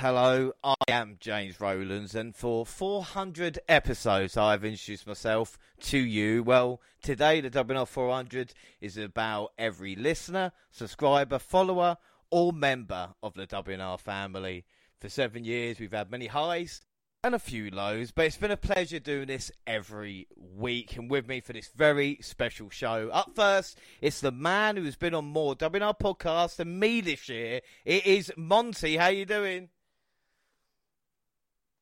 Hello. I am James Rowlands, and for 400 episodes, I've introduced myself to you. Well, today the WNR 400 is about every listener, subscriber, follower, or member of the WNR family. For seven years, we've had many highs and a few lows, but it's been a pleasure doing this every week. And with me for this very special show, up first, it's the man who's been on more WNR podcasts than me this year. It is Monty. How you doing?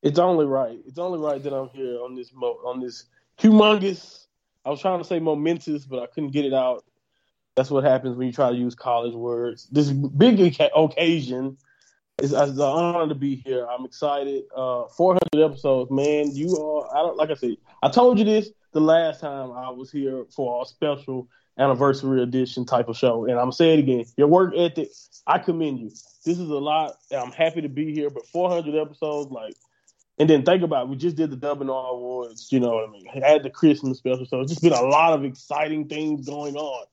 It's only right. It's only right that I'm here on this mo- on this humongous. I was trying to say momentous, but I couldn't get it out. That's what happens when you try to use college words. This big occasion it's an honor to be here. I'm excited. Uh, 400 episodes, man. You are. I don't like I said. I told you this the last time I was here for a special anniversary edition type of show, and I'm gonna say it again. Your work ethic, I commend you. This is a lot. I'm happy to be here, but 400 episodes, like, and then think about it, we just did the WNR Awards. You know what I mean? Had the Christmas special, so it's just been a lot of exciting things going on.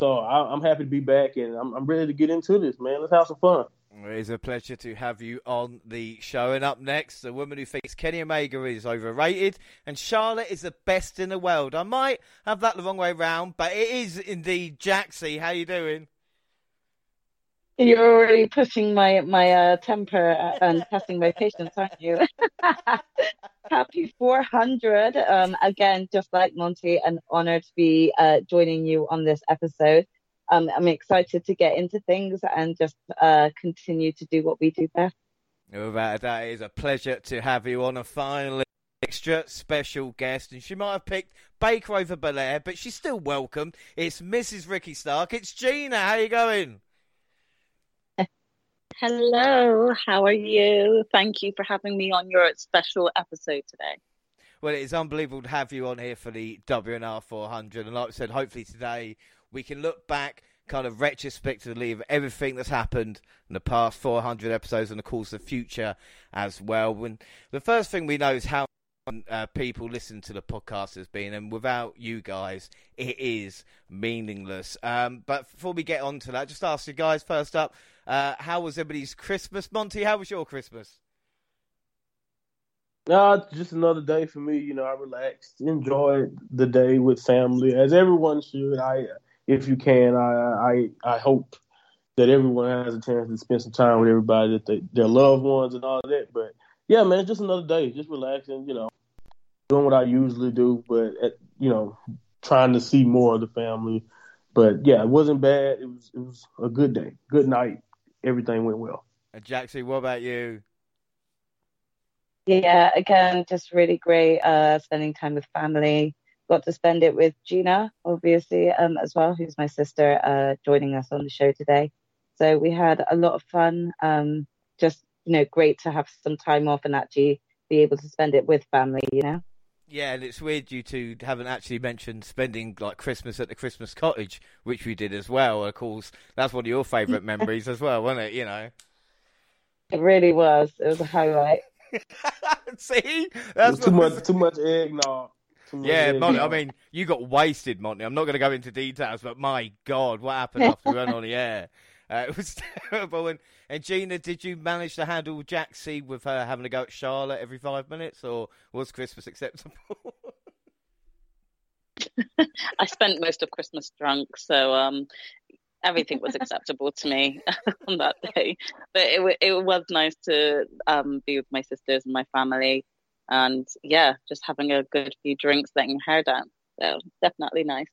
So I, am happy to be back, and I'm, I'm ready to get into this, man. Let's have some fun. It is a pleasure to have you on the show. And up next, the woman who thinks Kenny Omega is overrated and Charlotte is the best in the world. I might have that the wrong way round, but it is indeed Jaxie. How you doing? You're already pushing my my uh, temper and testing my patience, aren't you? Happy 400. Um, again, just like Monty, an honor to be uh, joining you on this episode um, I'm excited to get into things and just uh, continue to do what we do best. Without a doubt, it is a pleasure to have you on. And finally, extra special guest, and she might have picked Baker over Belair, but she's still welcome. It's Mrs. Ricky Stark. It's Gina. How you going? Hello, how are you? Thank you for having me on your special episode today. Well, it is unbelievable to have you on here for the WNR 400. And like I said, hopefully today we can look back kind of retrospectively of everything that's happened in the past 400 episodes and of course the future as well. When the first thing we know is how uh, people listen to the podcast has been, and without you guys, it is meaningless. Um, but before we get on to that, just ask you guys first up, uh, how was everybody's Christmas? Monty, how was your Christmas? No, just another day for me. You know, I relaxed, enjoyed the day with family, as everyone should. I if you can, I I I hope that everyone has a chance to spend some time with everybody that they, their loved ones and all that. But yeah, man, just another day, just relaxing, you know, doing what I usually do, but at, you know, trying to see more of the family. But yeah, it wasn't bad. It was it was a good day, good night. Everything went well. And Jaxie, what about you? Yeah, again, just really great. Uh, spending time with family got to spend it with Gina, obviously, um, as well, who's my sister, uh, joining us on the show today. So we had a lot of fun. Um, just you know, great to have some time off and actually be able to spend it with family. You know. Yeah, and it's weird you two haven't actually mentioned spending like Christmas at the Christmas cottage, which we did as well. Of course, that's one of your favourite memories as well, wasn't it? You know. It really was. It was a highlight. See, that's too much. Too much eggnog. Yeah, Monty. I mean, you got wasted, Monty. I'm not going to go into details, but my God, what happened after we went on the air? Uh, it was terrible. And, and Gina, did you manage to handle Jaxie with her having to go at Charlotte every five minutes, or was Christmas acceptable? I spent most of Christmas drunk, so um, everything was acceptable to me on that day. But it it was nice to um, be with my sisters and my family and yeah, just having a good few drinks, letting your hair down. So definitely nice.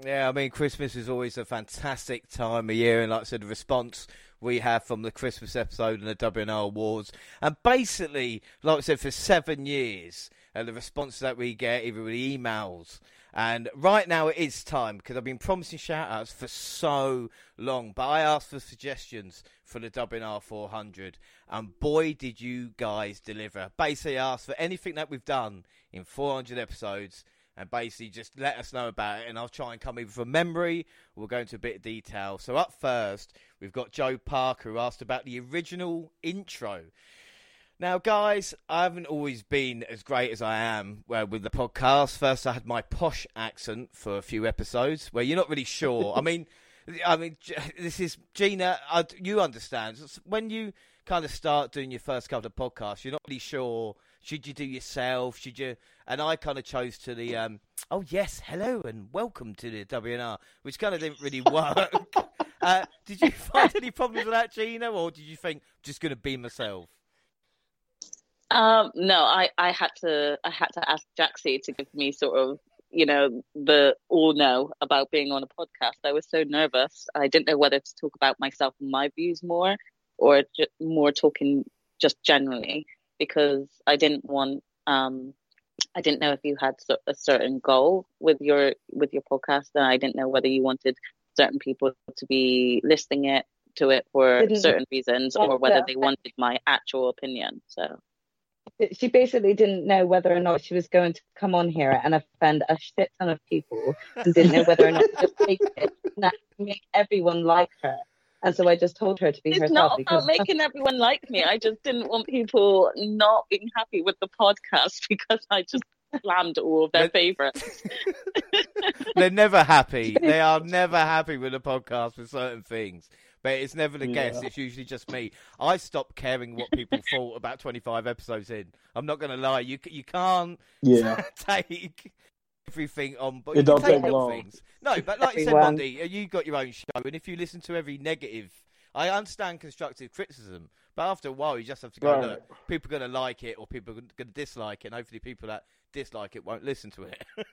Yeah, I mean, Christmas is always a fantastic time of year, and like I said, the response we have from the Christmas episode and the WNR Awards, and basically, like I said, for seven years, uh, the response that we get, either with emails and right now it is time because I've been promising shout outs for so long. But I asked for suggestions for the WNR 400. And boy, did you guys deliver. Basically, asked for anything that we've done in 400 episodes. And basically, just let us know about it, and I'll try and come either from memory. We'll go into a bit of detail. So, up first, we've got Joe Parker who asked about the original intro. Now, guys, I haven't always been as great as I am uh, with the podcast. First, I had my posh accent for a few episodes where you're not really sure. I mean, I mean, this is Gina. I, you understand when you kind of start doing your first couple of podcasts, you're not really sure should you do yourself, should you? And I kind of chose to the um, oh yes, hello and welcome to the WNR, which kind of didn't really work. uh, did you find any problems with that, Gina, or did you think just going to be myself? Um, no, I, I had to I had to ask Jaxie to give me sort of you know the all know about being on a podcast. I was so nervous. I didn't know whether to talk about myself and my views more, or more talking just generally because I didn't want um I didn't know if you had a certain goal with your with your podcast, and I didn't know whether you wanted certain people to be listening it to it for certain reasons, or whether they wanted my actual opinion. So she basically didn't know whether or not she was going to come on here and offend a shit ton of people and didn't know whether or not to just take it and make everyone like her. And so I just told her to be it's herself. It's not because... about making everyone like me. I just didn't want people not being happy with the podcast because I just slammed all of their favourites. They're never happy. They are never happy with a podcast with certain things but it's never the yeah. guest. It's usually just me. I stopped caring what people thought about 25 episodes in. I'm not going to lie. You you can't yeah. take everything on. But it don't take long. Things. No, but like you said, Monty, uh, you got your own show, and if you listen to every negative, I understand constructive criticism, but after a while, you just have to go. Right. Look, people are going to like it, or people are going to dislike it, and hopefully, people that dislike it won't listen to it.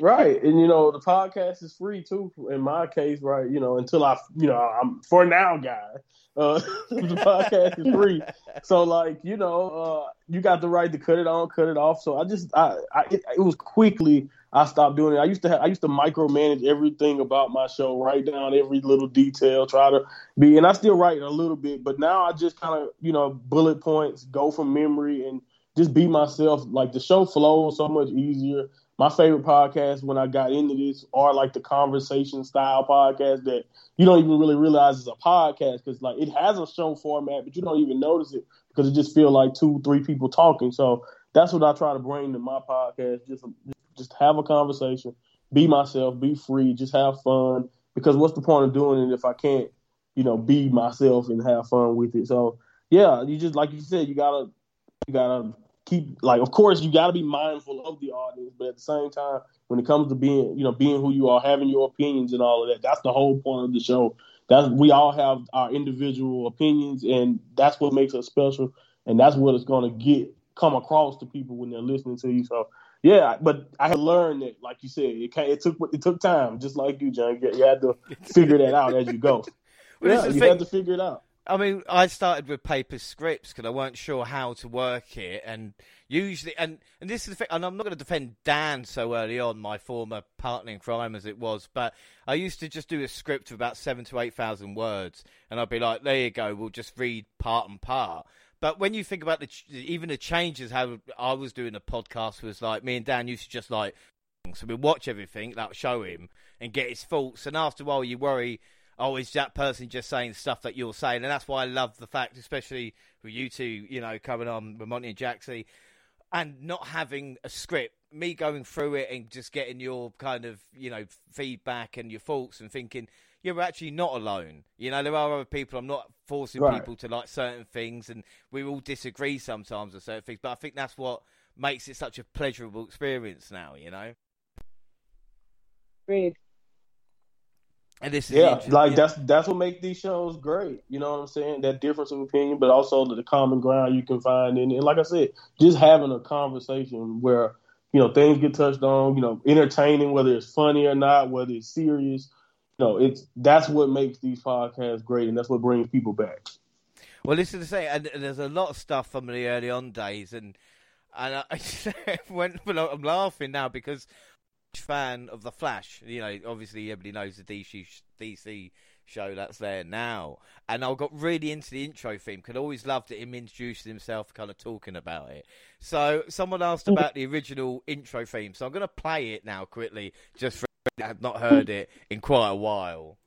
right, and you know the podcast is free too. In my case, right, you know until I, you know, I'm for now, guy. Uh, the podcast is free, so like you know, uh, you got the right to cut it on, cut it off. So I just, I, I it, it, was quickly I stopped doing it. I used to, have, I used to micromanage everything about my show, write down every little detail, try to be, and I still write a little bit, but now I just kind of, you know, bullet points, go from memory, and just be myself. Like the show flows so much easier my favorite podcasts when I got into this are like the conversation style podcast that you don't even really realize is a podcast because like it has a show format, but you don't even notice it because it just feels like two, three people talking. So that's what I try to bring to my podcast. Just just have a conversation, be myself, be free, just have fun. Because what's the point of doing it if I can't, you know, be myself and have fun with it? So yeah, you just like you said, you gotta you gotta keep like of course you got to be mindful of the audience but at the same time when it comes to being you know being who you are having your opinions and all of that that's the whole point of the show. That's we all have our individual opinions and that's what makes us special and that's what it's going to get come across to people when they're listening to you. So yeah but i had learned that like you said it, it took it took time just like you john. You had to figure that out as you go. Well, yeah you thing. had to figure it out I mean, I started with paper scripts because I weren't sure how to work it, and usually, and and this is the thing, and I'm not going to defend Dan so early on, my former partner in crime as it was, but I used to just do a script of about seven to eight thousand words, and I'd be like, there you go, we'll just read part and part. But when you think about the even the changes, how I was doing a podcast was like me and Dan used to just like, so we watch everything, that show him and get his thoughts, and after a while you worry oh, is that person just saying stuff that you're saying? And that's why I love the fact, especially with you two, you know, coming on with Monty and Jaxie, and not having a script, me going through it and just getting your kind of, you know, feedback and your thoughts and thinking, you're actually not alone. You know, there are other people. I'm not forcing right. people to like certain things, and we all disagree sometimes on certain things. But I think that's what makes it such a pleasurable experience now. You know. Agreed. And this is yeah, like that's that's what makes these shows great. You know what I'm saying? That difference of opinion, but also the, the common ground you can find in. And like I said, just having a conversation where you know things get touched on. You know, entertaining, whether it's funny or not, whether it's serious. You know, it's that's what makes these podcasts great, and that's what brings people back. Well, listen to say, and, and there's a lot of stuff from the early on days, and and I, when, I'm laughing now because fan of the Flash. You know, obviously everybody knows the DC DC show that's there now, and I got really into the intro theme because I always loved it, him introducing himself, kind of talking about it. So someone asked about the original intro theme, so I'm going to play it now quickly, just for that have not heard it in quite a while.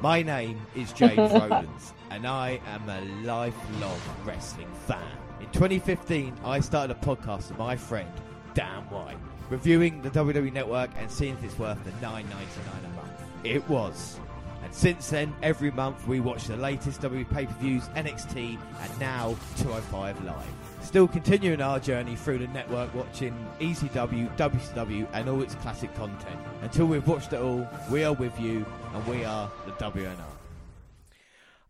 My name is James Rowlands, and I am a lifelong wrestling fan. In 2015, I started a podcast with my friend Dan White reviewing the WWE Network and seeing if it's worth the nine ninety nine a month. It was. And since then, every month we watch the latest WWE pay per views, NXT, and now 205 Live. Still continuing our journey through the network watching ECW, WCW, and all its classic content. Until we've watched it all, we are with you, and we are the WNR.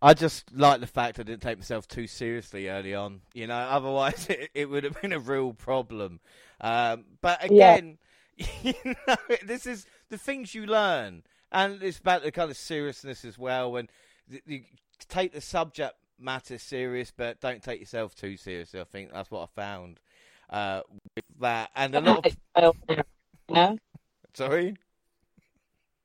I just like the fact I didn't take myself too seriously early on. You know, otherwise it, it would have been a real problem. Um, but again, yeah. you know, this is the things you learn, and it's about the kind of seriousness as well. When you take the subject matter serious, but don't take yourself too seriously. I think that's what I found uh, with that, and a lot of. Yeah. Sorry.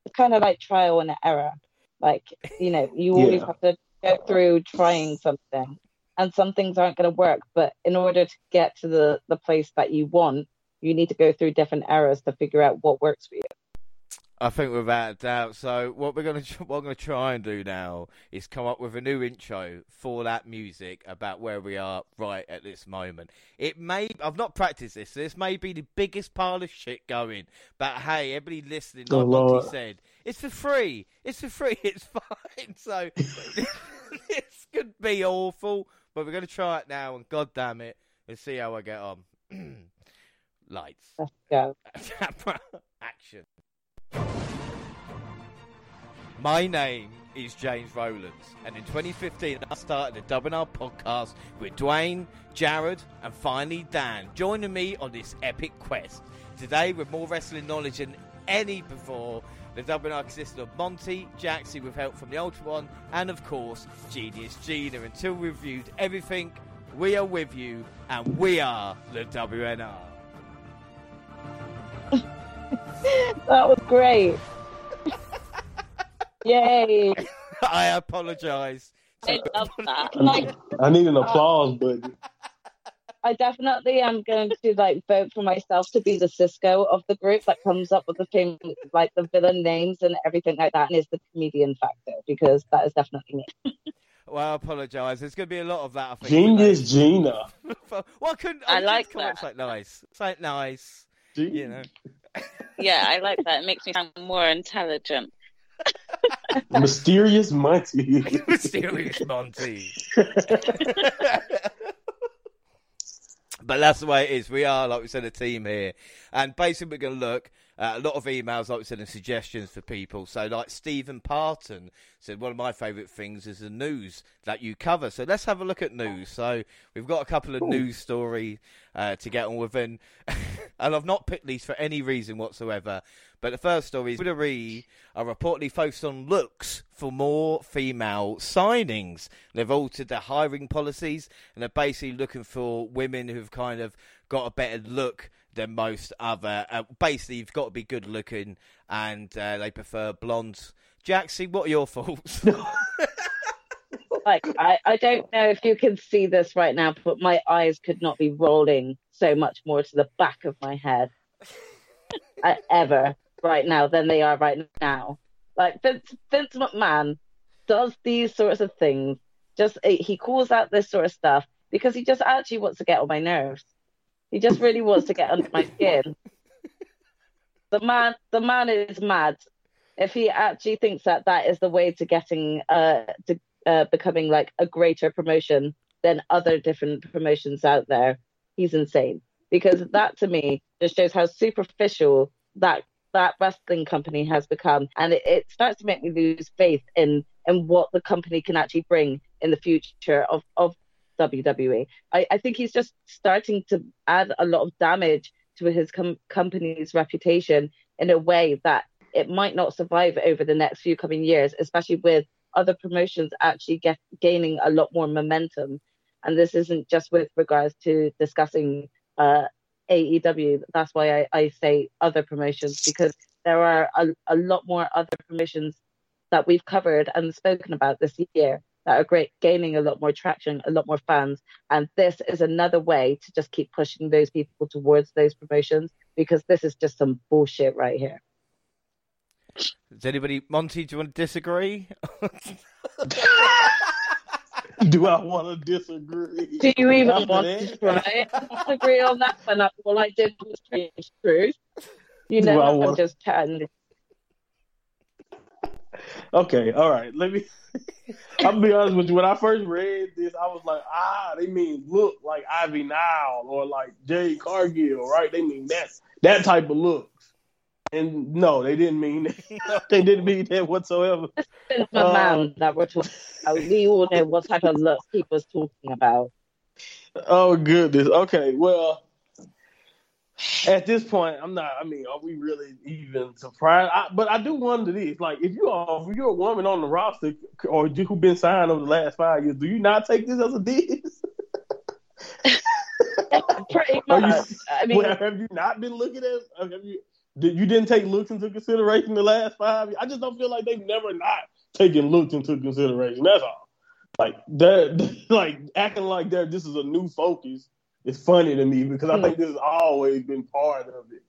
It's kind of like trial and error. Like you know, you always yeah. have to go through trying something, and some things aren't going to work. But in order to get to the the place that you want, you need to go through different errors to figure out what works for you. I think without a doubt. So what we're gonna what I'm gonna try and do now is come up with a new intro for that music about where we are right at this moment. It may I've not practiced this. So this may be the biggest pile of shit going, but hey, everybody listening, like oh, Monty said, it's for free. It's for free. It's fine. So this could be awful, but we're gonna try it now. And god damn it, let's see how I get on. Lights. Let's. Action. My name is James Rowlands, and in 2015 I started the WNR podcast with Dwayne, Jared, and finally Dan, joining me on this epic quest. Today, with more wrestling knowledge than any before, the WNR consisted of Monty, Jaxie with help from the Ultra One, and of course, Genius Gina. Until we've reviewed everything, we are with you, and we are the WNR. that was great. Yay! I apologise. I love that. I need an applause button. I definitely am going to like vote for myself to be the Cisco of the group that comes up with the thing like the villain names and everything like that, and is the comedian factor because that is definitely me. Well, I apologise. There's going to be a lot of that. I think, Genius Gina. well, couldn't I, I like that? It's like nice. It's like nice. You know. yeah, I like that. It makes me sound more intelligent. Mysterious Monty. Mysterious Monty. But that's the way it is. We are, like we said, a team here. And basically, we're going to look uh, a lot of emails, like we said, and suggestions for people. So, like Stephen Parton said, one of my favourite things is the news that you cover. So, let's have a look at news. So, we've got a couple of Ooh. news story uh, to get on with, and, and I've not picked these for any reason whatsoever. But the first story is WWE are reportedly focused on looks for more female signings. They've altered their hiring policies, and they're basically looking for women who've kind of got a better look than most other. Uh, basically, you've got to be good looking, and uh, they prefer blondes. Jaxie, what are your thoughts? like I, I don't know if you can see this right now, but my eyes could not be rolling so much more to the back of my head uh, ever right now than they are right now. Like Vince, Vince McMahon does these sorts of things. Just he calls out this sort of stuff because he just actually wants to get on my nerves. He just really wants to get under my skin. The man, the man is mad. If he actually thinks that that is the way to getting, uh, to uh, becoming like a greater promotion than other different promotions out there, he's insane. Because that to me just shows how superficial that that wrestling company has become, and it, it starts to make me lose faith in in what the company can actually bring in the future of of WWE. I, I think he's just starting to add a lot of damage to his com- company's reputation in a way that it might not survive over the next few coming years, especially with other promotions actually get gaining a lot more momentum. And this isn't just with regards to discussing uh, AEW. That's why I, I say other promotions because there are a, a lot more other promotions that we've covered and spoken about this year that are great, gaining a lot more traction, a lot more fans. And this is another way to just keep pushing those people towards those promotions because this is just some bullshit right here. Does anybody, Monty, do you want to disagree? do I want to disagree? Do you even want to try? disagree on that one. All I did was change truth. You know, I'm just chatting Okay, all right. Let me. I'll be honest with you. When I first read this, I was like, ah, they mean look like Ivy Nile or like Jade Cargill, right? They mean that that type of looks. And no, they didn't mean that. they didn't mean that whatsoever. It's the Um, man that we're talking about. We all know what type of look he was talking about. Oh goodness. Okay. Well, at this point, I'm not. I mean, are we really even surprised? I, but I do wonder this: like, if you are, if you're a woman on the roster or who've been signed over the last five years, do you not take this as a diss? Pretty Are you- much. I mean, well, have you not been looking at? Have you? Did you didn't take looks into consideration the last five? years? I just don't feel like they've never not taken looks into consideration. That's all. Like that, like acting like that. This is a new focus. It's funny to me because I hmm. think this has always been part of it.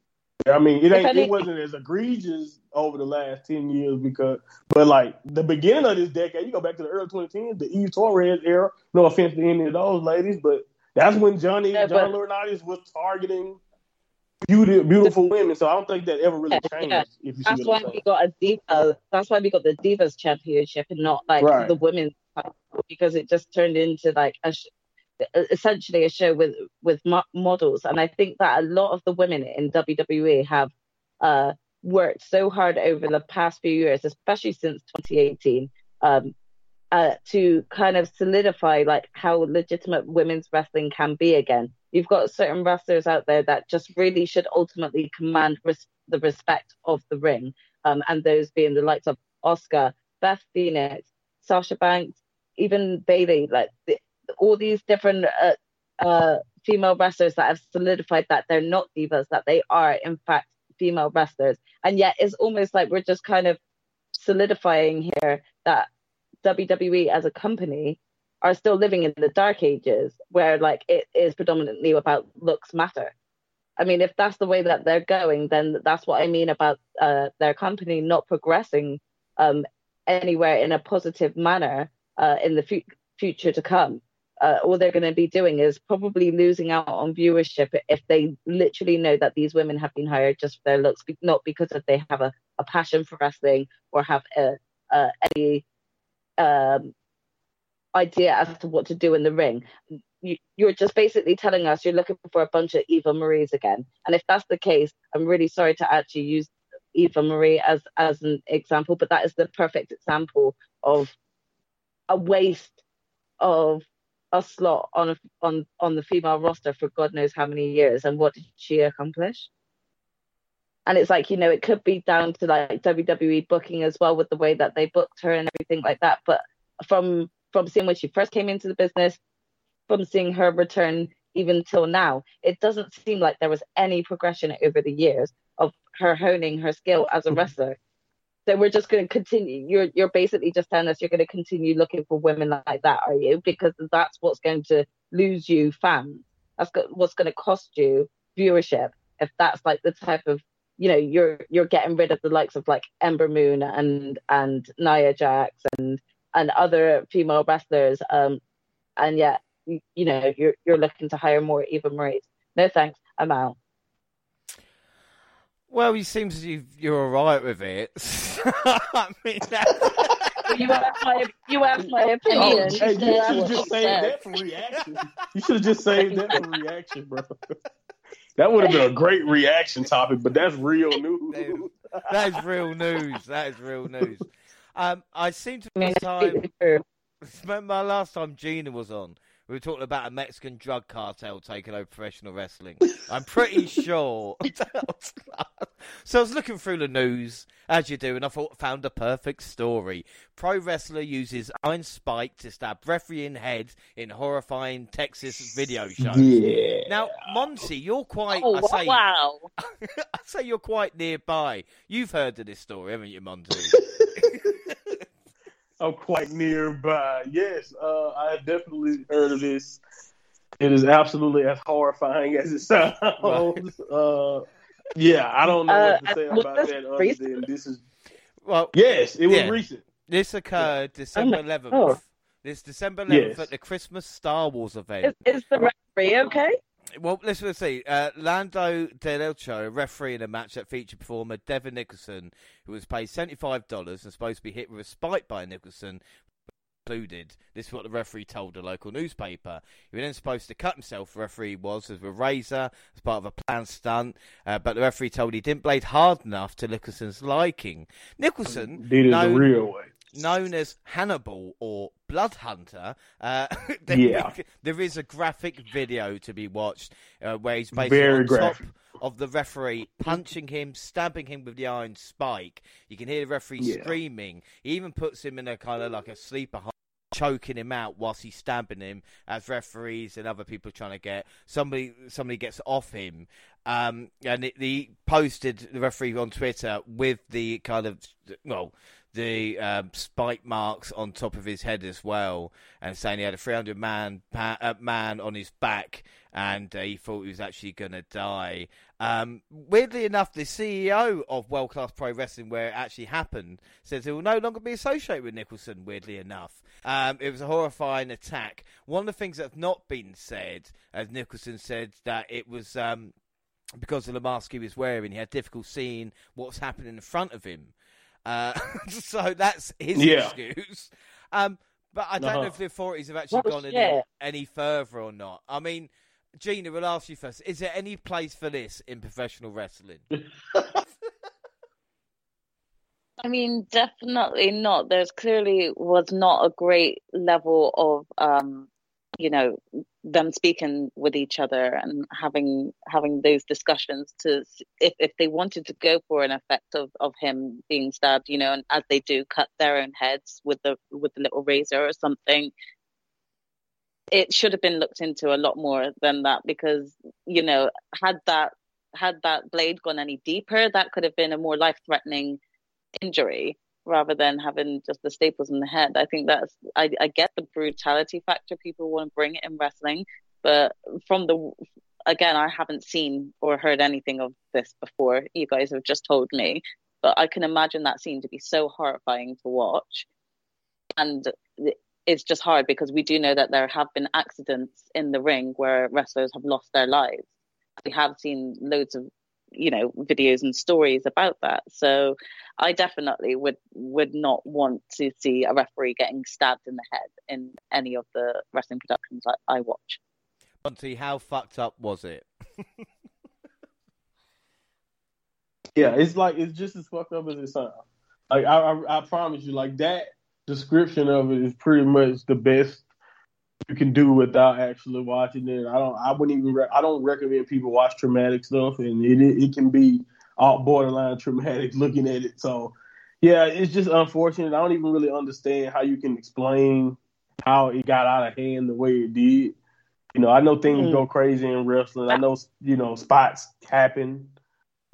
I mean, it ain't. It wasn't as egregious over the last ten years because, but like the beginning of this decade, you go back to the early 2010s, the Eve Torres era. No offense to any of those ladies, but that's when Johnny Yeah, John Laurinaitis was targeting beauty, beautiful women. So I don't think that ever really changed. yeah. If you see that's why we got a diva. That's why we got the divas championship and not like Right. the women's because it just turned into like a sh- essentially a show with with mo- models. And I think that a lot of the women in WWE have uh, worked so hard over the past few years, especially since 2018, um, uh, to kind of solidify like how legitimate women's wrestling can be again. You've got certain wrestlers out there that just really should ultimately command res- the respect of the ring, um, and those being the likes of Asuka, Beth Phoenix, Sasha Banks, even Bayley, like the, all these different uh, uh, female wrestlers that have solidified that they're not divas, that they are in fact female wrestlers, and yet it's almost like we're just kind of solidifying here that WWE as a company are still living in the dark ages where like it is predominantly about looks matter. I mean, if that's the way that they're going, then that's what I mean about uh, their company not progressing um, anywhere in a positive manner uh, in the fu- future to come. Uh, all they're going to be doing is probably losing out on viewership if they literally know that these women have been hired just for their looks, not because of they have a, a passion for wrestling or have a, uh, any um, idea as to what to do in the ring. You, you're just basically telling us you're looking for a bunch of Eva Marie's again. And if that's the case, I'm really sorry to actually use Eva Marie as as an example, but that is the perfect example of a waste of a slot on a, on on the female roster for God knows how many years. And what did she accomplish? And it's like you know, it could be down to like WWE booking as well with the way that they booked her and everything like that. But from from seeing when she first came into the business, from seeing her return even till now, it doesn't seem like there was any progression over the years of her honing her skill as a mm-hmm. wrestler. So we're just going to continue. You're you're basically just telling us you're going to continue looking for women like that, are you? Because that's what's going to lose you fans. That's what's going to cost you viewership. If that's like the type of you know you're you're getting rid of the likes of like Ember Moon and and Nia Jax and and other female wrestlers, um, and yet you, know you're you're looking to hire more Eva Marie's. No thanks, I'm out. Well, he seems you you're all right with it. I mean, that, You asked my you asked my Oh, opinion. hey, you should have just saved said. that for reaction. You should have just saved that for reaction, bro. That would have been a great reaction topic, but that's real news. that is real news. That is real news. Um, I seem to I mean, time. completely true. Last time Gina was on? We were talking about a Mexican drug cartel taking over professional wrestling. I'm pretty sure. so I was looking through the news, as you do, and I thought found a perfect story. Pro wrestler uses iron spike to stab referee in head in horrifying Texas video show. Yeah. Now, Monty, you're quite. Oh I say, wow! I say you're quite nearby. You've heard of this story, haven't you, Monty? I'm quite nearby. Yes, uh, I have definitely heard of this. It is absolutely as horrifying as it sounds. Uh, yeah, I don't know Uh, what to say about that other than this is. well, Yes, it was Yeah. recent. this occurred December Oh 11th. God. This December 11th Yes. at the Christmas Star Wars event. Is, is the referee okay? Well, let's, let's see. Uh, Lando Del Elcho, a referee in a match that featured performer Devon Nicholson, who was paid $75 and supposed to be hit with a spike by Nicholson, included. This is what the referee told a local newspaper. He was then supposed to cut himself, the referee was, as a razor, as part of a planned stunt, uh, but the referee told he didn't blade hard enough to Nicholson's liking. Nicholson, Did it known, the real way. Known as Hannibal or Blood Hunter, uh, there, Yeah. there is a graphic video to be watched uh, where he's basically Very on graphic. top of the referee, punching him, stabbing him with the iron spike. You can hear the referee Yeah. screaming. He even puts him in a kind of like a sleeper choking him out whilst he's stabbing him as referees and other people trying to get somebody somebody gets off him um and it, he posted the referee on twitter with the kind of well the um, spike marks on top of his head as well, and saying he had a 300 man pa- uh, man on his back, and uh, he thought he was actually going to die. Um, weirdly enough, the CEO of World Class Pro Wrestling, where it actually happened, says he will no longer be associated with Nicholson. Weirdly enough, um, it was a horrifying attack. One of the things that's not been said, as Nicholson said, that it was. Um, because of the mask he was wearing, he had difficulty seeing what's happening in front of him. Uh, so that's his Yeah. excuse. Um, but I don't know Uh-huh. if the authorities have actually Well, gone any, any further or not. I mean, Gina, we'll ask you first. Is there any place for this in professional wrestling? I mean, definitely not. There's clearly was not a great level of, um, you know, them speaking with each other and having having those discussions to if if they wanted to go for an effect of of him being stabbed, you know, and as they do, cut their own heads with the with the little razor or something. It should have been looked into a lot more than that because you know had that had that blade gone any deeper, that could have been a more life threatening injury rather than having just the staples in the head. I think that's I, I get the brutality factor people want to bring it in wrestling, but from the again, I haven't seen or heard anything of this before. You guys have just told me, but I can imagine that scene to be so horrifying to watch, and it's just hard because we do know that there have been accidents in the ring where wrestlers have lost their lives. We have seen loads of you know videos and stories about that so i definitely would would not want to see a referee getting stabbed in the head in any of the wrestling productions i, I watch Monty, how fucked up was it? Yeah, it's like it's just as fucked up as it sounds. Like I, I, I promise you, like that description of it is pretty much the best you can do without actually watching it. I don't, I wouldn't even, re- I don't recommend people watch traumatic stuff, and it, it, it can be all borderline traumatic looking at it. So, yeah, it's just unfortunate. I don't even really understand how you can explain how it got out of hand the way it did. You know, I know things Mm. go crazy in wrestling. I know, you know, spots happen,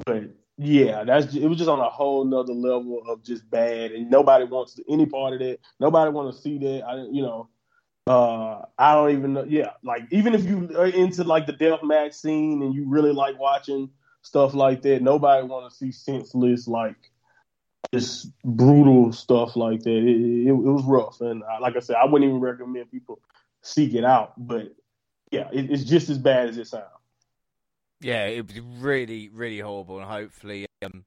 but yeah, that's it was just on a whole nother level of just bad, and nobody wants any part of that. Nobody want to see that. I, you know, uh, I don't even know. Yeah, like even if you are into like the death match scene and you really like watching stuff like that, nobody want to see senseless like just brutal stuff like that. It, it, it was rough, and uh, like I said, I wouldn't even recommend people seek it out. But yeah, it, it's just as bad as it sounds. Yeah, it was really, really horrible, and hopefully, um,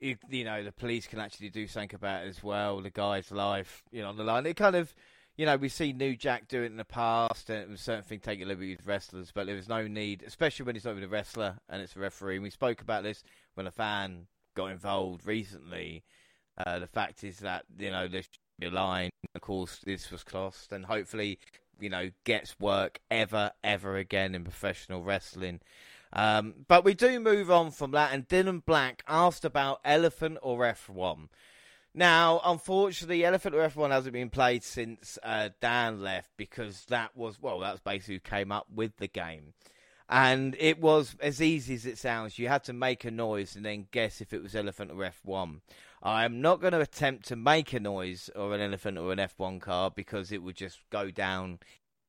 it, you know, the police can actually do something about it as well. The guy's life, you know, on the line. It kind of, you know, we've seen New Jack do it in the past, and it a certain thing taking with wrestlers, but there was no need, especially when it's not even a wrestler and it's a referee. And we spoke about this when a fan got involved recently. Uh, the fact is that you know there should be a line. Of course, this was cost, and hopefully, you know, gets work ever, ever again in professional wrestling. Um, but we do move on from that, and Dylan Black asked about Elephant or F1. Now, unfortunately, Elephant or F1 hasn't been played since uh, Dan left because that was, well, that's basically who came up with the game. And it was as easy as it sounds. You had to make a noise and then guess if it was Elephant or F1. I am not going to attempt to make a noise or an Elephant or an F1 car because it would just go down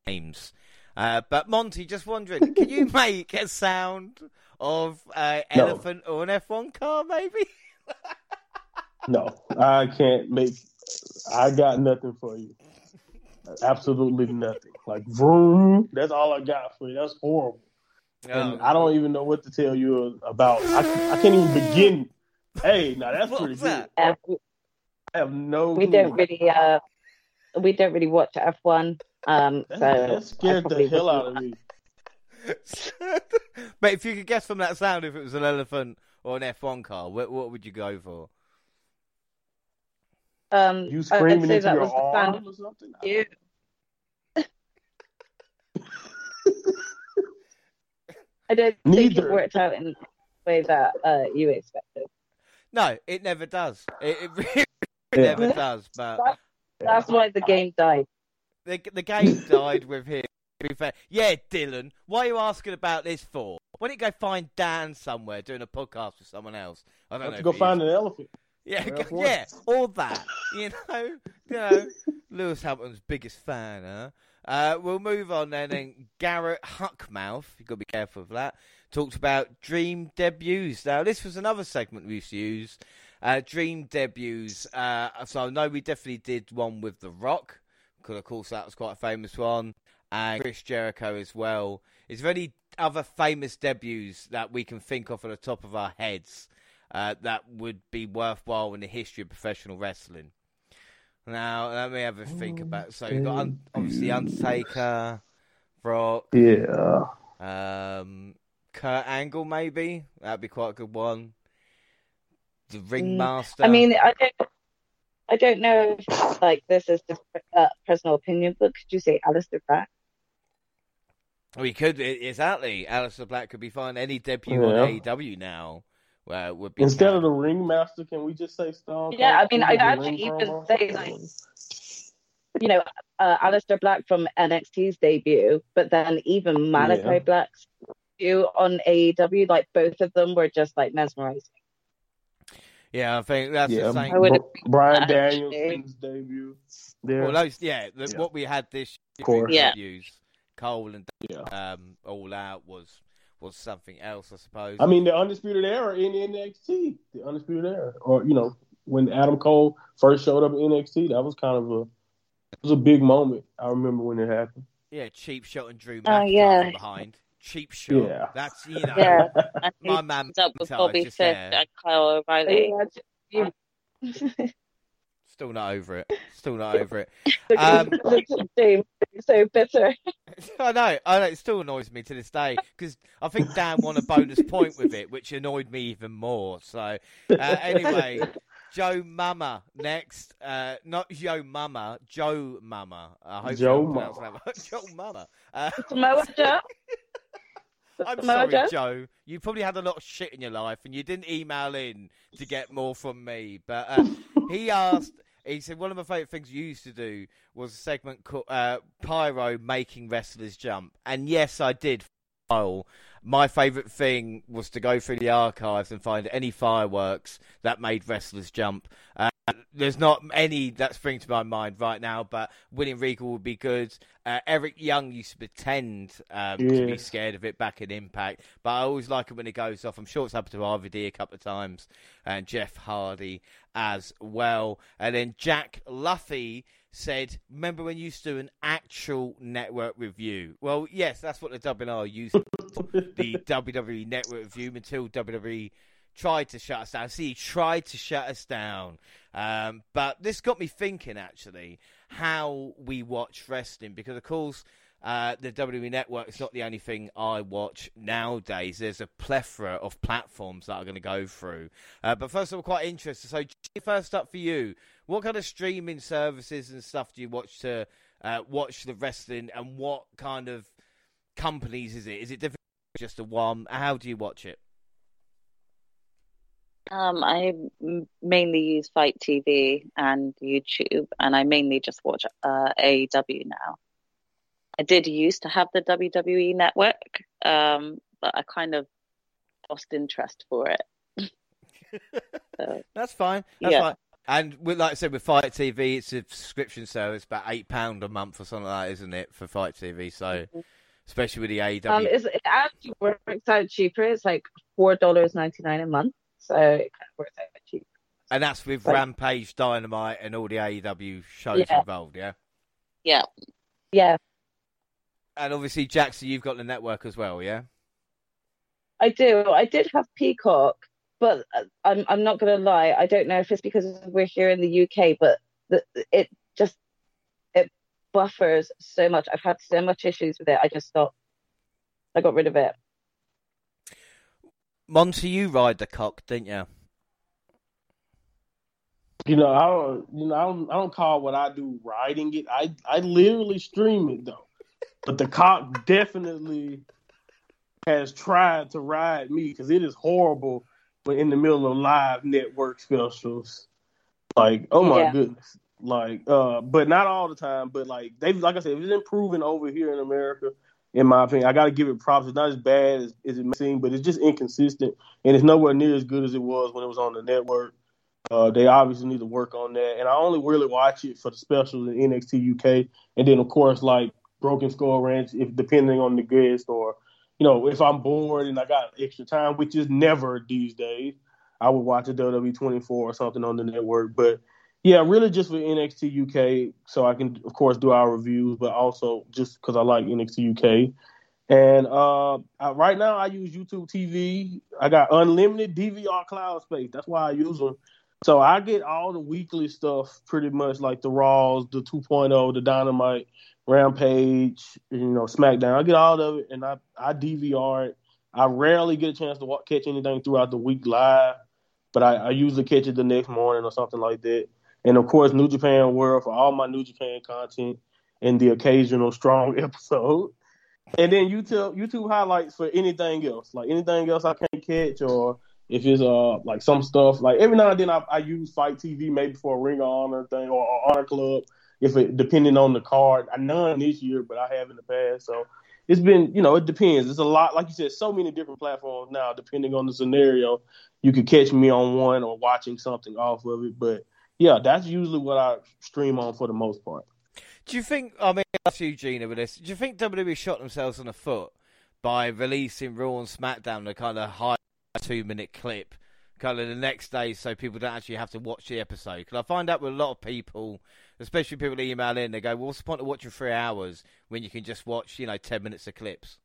games. Uh, but Monty, just wondering, can you make a sound of uh, No. elephant or an F1 car, maybe? No, I can't make. I got nothing for you. Absolutely nothing. Like vroom. That's all I got for you. That's horrible. and. I don't even know what to tell you about. I, I can't even begin. Hey, now that's What pretty was good. that? I have no. we clue. don't really uh we don't really watch F1. Um, That, so that scared the hell out of me. but if you could guess from that sound if it was an elephant or an F1 car, what, what would you go for? Um, You I'd screaming into that your was the sound arm or something? of you. I don't think Neither. it worked out in the way that uh, you expected. No, it never does. It, it really Yeah. never does. But That's why the game died. the the game died with him. To be fair, yeah, Dylan, why are you asking about this for? Why don't you go find Dan somewhere doing a podcast with someone else? I don't Have know. to go find is. an elephant. Yeah, Well, go- F1. yeah, all that. You know, you know, Lewis Hamilton's biggest fan. Huh? Uh, we'll move on then. And Garrett Huckmouth, you've got to be careful of that. Talked about dream debuts. Now, this was another segment we used to use. Uh, dream debuts. Uh, so I know we definitely did one with The Rock, because of course that was quite a famous one, and Chris Jericho as well. Is there any other famous debuts that we can think of at the top of our heads? Uh, that would be worthwhile in the history of professional wrestling. Now, let me have a think about. So you've got un- obviously Undertaker, Brock, Yeah. um, Kurt Angle, maybe that'd be quite a good one. The Ringmaster. I mean, I don't, I don't know if like this is just uh, personal opinion, but could you say Aleister Black? we could exactly. Aleister Black could be fine. Any debut Yeah. on AEW now uh, would be Instead of fine. the ringmaster, can we just say Stone? Cold? Yeah, I mean, I'd actually even say, like, You know, uh, Aleister Black from NXT's debut, but then even Malachi Yeah. Black's debut on AEW, like both of them were just like mesmerizing. Yeah, I think that's yeah, the same. I would Br- agree with Brian Daniels' debut. There. Well, those, yeah, the, Yeah. what we had this Of course. Yeah. debuts, Cole and yeah. um, All Out was was something else, I suppose. I mean, the Undisputed Era in NXT, the Undisputed Era, or you know, when Adam Cole first showed up in NXT, that was kind of a it was a big moment. I remember when it happened. yeah, cheap shot and Drew Oh, McIntyre yeah. from behind. Cheap shot. Yeah. That's you know. Yeah. My man teamed up with Bobby just Fish there. and Kyle O'Reilly. Yeah, Still not over it. Still not over it. Um, James, so bitter. I know. I know. It still annoys me to this day because I think Dan won a bonus point with it, which annoyed me even more. So uh, anyway, Joe Mama next. Uh, not Joe Mama, Joe Mama. I hope Joe I'm pronouncing that right. Joe Mama. Uh, Samoa Joe. I'm Samoa sorry, Joe? Joe. You probably had a lot of shit in your life, and you didn't email in to get more from me. But uh, he asked. He said one of my favourite things you used to do was a segment called uh, Pyro making wrestlers jump, and yes, I did. My favourite thing was to go through the archives and find any fireworks that made wrestlers jump. Uh, there's not any that spring to my mind right now, but William Regal would be good. Uh, Eric Young used to pretend um, to be scared of it back in Impact, but I always like it when it goes off. I'm sure it's happened to RVD a couple of times, and Jeff Hardy as well. And then Jack Luffy said, "Remember when you used to do an actual network review?" Well, yes, that's what the WNR used the WWE Network review until WWE tried to shut us down. See, he tried to shut us down. Um, but this got me thinking, actually, how we watch wrestling, because, of course, uh, the WWE Network is not the only thing I watch nowadays. There's a plethora of platforms that I'm going to go through. Uh, but first, of all, quite interested. So, first up for you, what kind of streaming services and stuff do you watch to uh, watch the wrestling, and what kind of companies is it? Is it? Just a one? How do you watch it? Um, I m- mainly use FITE TV and YouTube, and I mainly just watch uh, AEW now. I did used to have the WWE network, um, but I kind of lost interest for it. So, That's fine. That's Yeah. fine. And with, like I said, with FITE TV, it's a subscription service, about eight pound a month or something like that, isn't it, for FITE TV? So, especially with the AEW, Um, it actually works out cheaper. It's like four dollars ninety nine a month, so it kind of works out cheap. and that's with Right. Rampage, Dynamite, and all the AEW shows Yeah. involved. Yeah. yeah, Yeah, And obviously, Jackson, you've got the network as well, yeah. I do. I did have Peacock, but uh, I'm I'm not gonna lie. I don't know if it's because we're here in the UK, but the, it just it buffers so much. I've had so much issues with it. I just stopped. I got rid of it. Monty, you ride the cock, didn't you? You know, I don't. You know, I don't. I don't call what I do riding it. I I literally stream it though, but the cock definitely has tried to ride me because it is horrible But in the middle of live network specials. Like, oh my yeah. goodness. Like, uh, but not all the time. But like they've, like I said, it's improving over here in America. In my opinion, I got to give it props. It's not as bad as, as it may seem, but it's just inconsistent, and it's nowhere near as good as it was when it was on the network. Uh, they obviously need to work on that, and I only really watch it for the specials in NXT UK, and then of course like Broken Skull Ranch, if depending on the guest or you know, if I'm bored and I got extra time, which is never these days, I would watch a WWE 24 or something on the network. But yeah, really just for NXT UK, so I can of course do our reviews, but also just because I like NXT UK. And uh, I, right now I use YouTube TV. I got unlimited DVR cloud space. That's why I use them. So I get all the weekly stuff pretty much like the Raws, the 2.0, the Dynamite, Rampage, you know, SmackDown. I get all of it and I, I DVR it. I rarely get a chance to watch, catch anything throughout the week live, but I, I usually catch it the next morning or something like that. And of course, New Japan World for all my New Japan content and the occasional strong episode. And then YouTube YouTube highlights for anything else, like anything else I can't catch, or if it's uh like some stuff. Like every now and then I, I use FITE TV maybe for a Ring of Honor thing or, or Honor Club if it depending on the card. I none this year, but I have in the past. So it's been, you know, it depends. It's a lot, like you said, so many different platforms now. Depending on the scenario, you could catch me on one or watching something off of it. But yeah, that's usually what I stream on for the most part. Do you think? I mean, ask you, Gina, with this. Do you think WWE shot themselves on the foot by releasing Raw and SmackDown the kind of high two-minute clip? Kind of the next day, so people don't actually have to watch the episode. Because I find out with a lot of people, especially people that email in, they go, well, "What's the point of watching three hours when you can just watch, you know, ten minutes of clips?"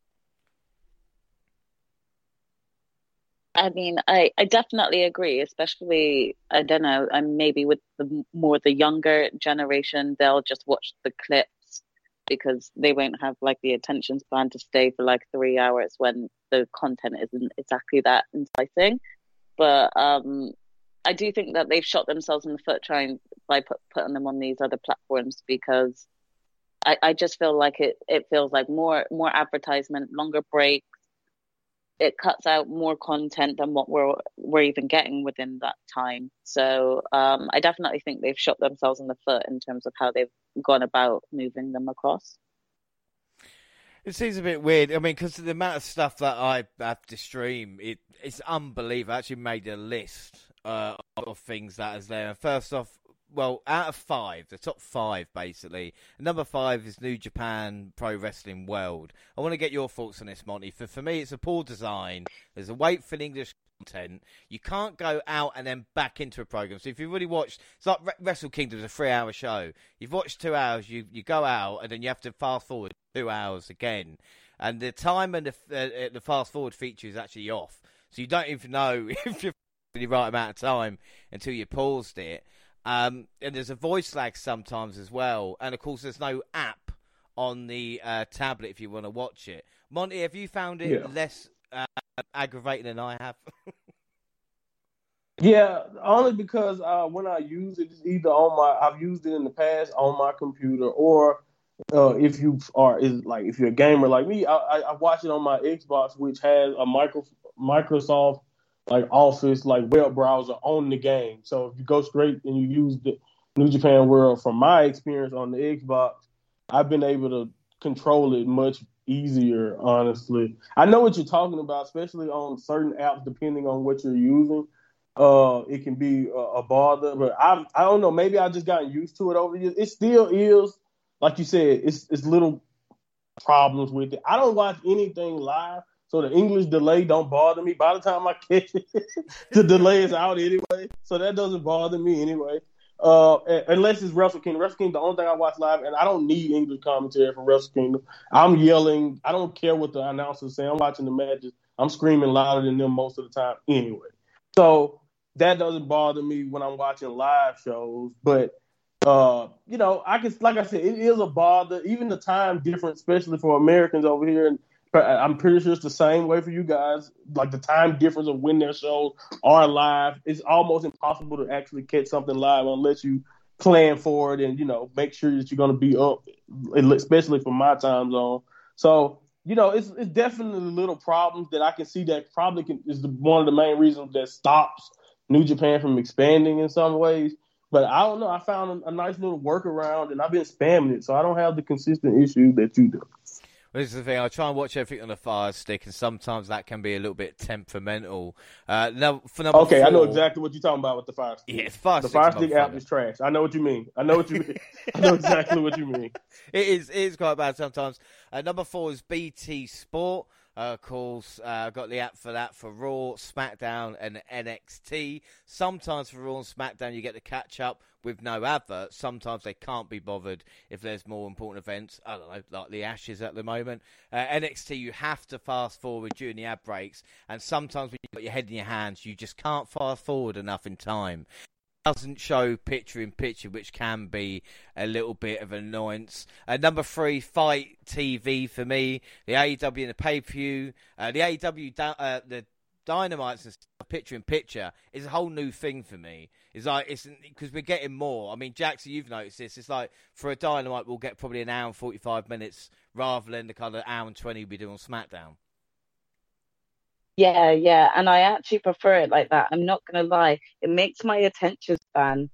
I mean, I, I definitely agree, especially, I don't know, I'm maybe with the more the younger generation, they'll just watch the clips because they won't have like the attention span to stay for like three hours when the content isn't exactly that enticing. But um, I do think that they've shot themselves in the foot trying by put, putting them on these other platforms because I, I just feel like it, it feels like more more advertisement, longer breaks. It cuts out more content than what we're we're even getting within that time. So um, I definitely think they've shot themselves in the foot in terms of how they've gone about moving them across. It seems a bit weird. I mean, because the amount of stuff that I have to stream, it it's unbelievable. I actually made a list uh, of things that is there. First off, well, out of five, the top five basically. Number five is New Japan Pro Wrestling World. I want to get your thoughts on this, Monty. For for me, it's a poor design. There's a wait for English content. You can't go out and then back into a program. So if you've already watched, it's like Wrestle Kingdom is a three-hour show. You've watched two hours. You you go out and then you have to fast forward two hours again, and the time and the uh, the fast forward feature is actually off. So you don't even know if you're in the right amount of time until you paused it. Um, and there's a voice lag sometimes as well. And of course, there's no app on the uh, tablet if you want to watch it. Monty, have you found it yeah. less uh, aggravating than I have? yeah, only because uh, when I use it, it's either on my I've used it in the past on my computer, or uh, if you are is like if you're a gamer like me, I, I, I watch it on my Xbox, which has a micro Microsoft like Office, like web browser on the game. So if you go straight and you use the New Japan World, from my experience on the Xbox, I've been able to control it much easier. Honestly, I know what you're talking about, especially on certain apps, depending on what you're using. Uh, it can be a, a bother, but I I don't know. Maybe I just gotten used to it over years. It still is, like you said, it's it's little problems with it. I don't watch anything live so the English delay don't bother me. By the time I catch it, the delay is out anyway. So that doesn't bother me anyway. Uh, unless it's Wrestle Kingdom. Wrestle Kingdom, the only thing I watch live, and I don't need English commentary for Wrestle Kingdom. I'm yelling. I don't care what the announcers say. I'm watching the matches I'm screaming louder than them most of the time anyway. So that doesn't bother me when I'm watching live shows. But uh, you know, I can like I said, it is a bother. Even the time difference, especially for Americans over here, I'm pretty sure it's the same way for you guys. Like the time difference of when their shows are live, it's almost impossible to actually catch something live unless you plan for it and you know make sure that you're going to be up, especially for my time zone. So you know, it's it's definitely little problems that I can see that probably can, is the, one of the main reasons that stops New Japan from expanding in some ways. But I don't know. I found a, a nice little workaround, and I've been spamming it, so I don't have the consistent issue that you do. This is the thing. I try and watch everything on a fire stick, and sometimes that can be a little bit temperamental. Uh, now, for number okay, four, I know exactly what you're talking about with the fire stick. Yeah, fire the fire stick app is trash. I know what you mean. I know what you mean. I know exactly what you mean. It is. It is quite bad sometimes. Uh, number four is BT Sport. Uh, of course, uh, I've got the app for that for Raw, SmackDown, and NXT. Sometimes for Raw and SmackDown, you get to catch up with no advert. Sometimes they can't be bothered if there's more important events. I don't know, like the Ashes at the moment. Uh, NXT, you have to fast forward during the ad breaks, and sometimes when you've got your head in your hands, you just can't fast forward enough in time doesn't show picture in picture, which can be a little bit of an annoyance. Uh, number three, FITE TV for me. The AEW and the pay per view. Uh, the AEW, uh, the Dynamites and stuff, picture in picture is a whole new thing for me. It's like it's because we're getting more. I mean, Jackson, you've noticed this. It's like for a Dynamite, we'll get probably an hour and forty five minutes rather than the kind of hour and twenty we do on SmackDown. Yeah, yeah, and I actually prefer it like that. I'm not gonna lie, it makes my attention span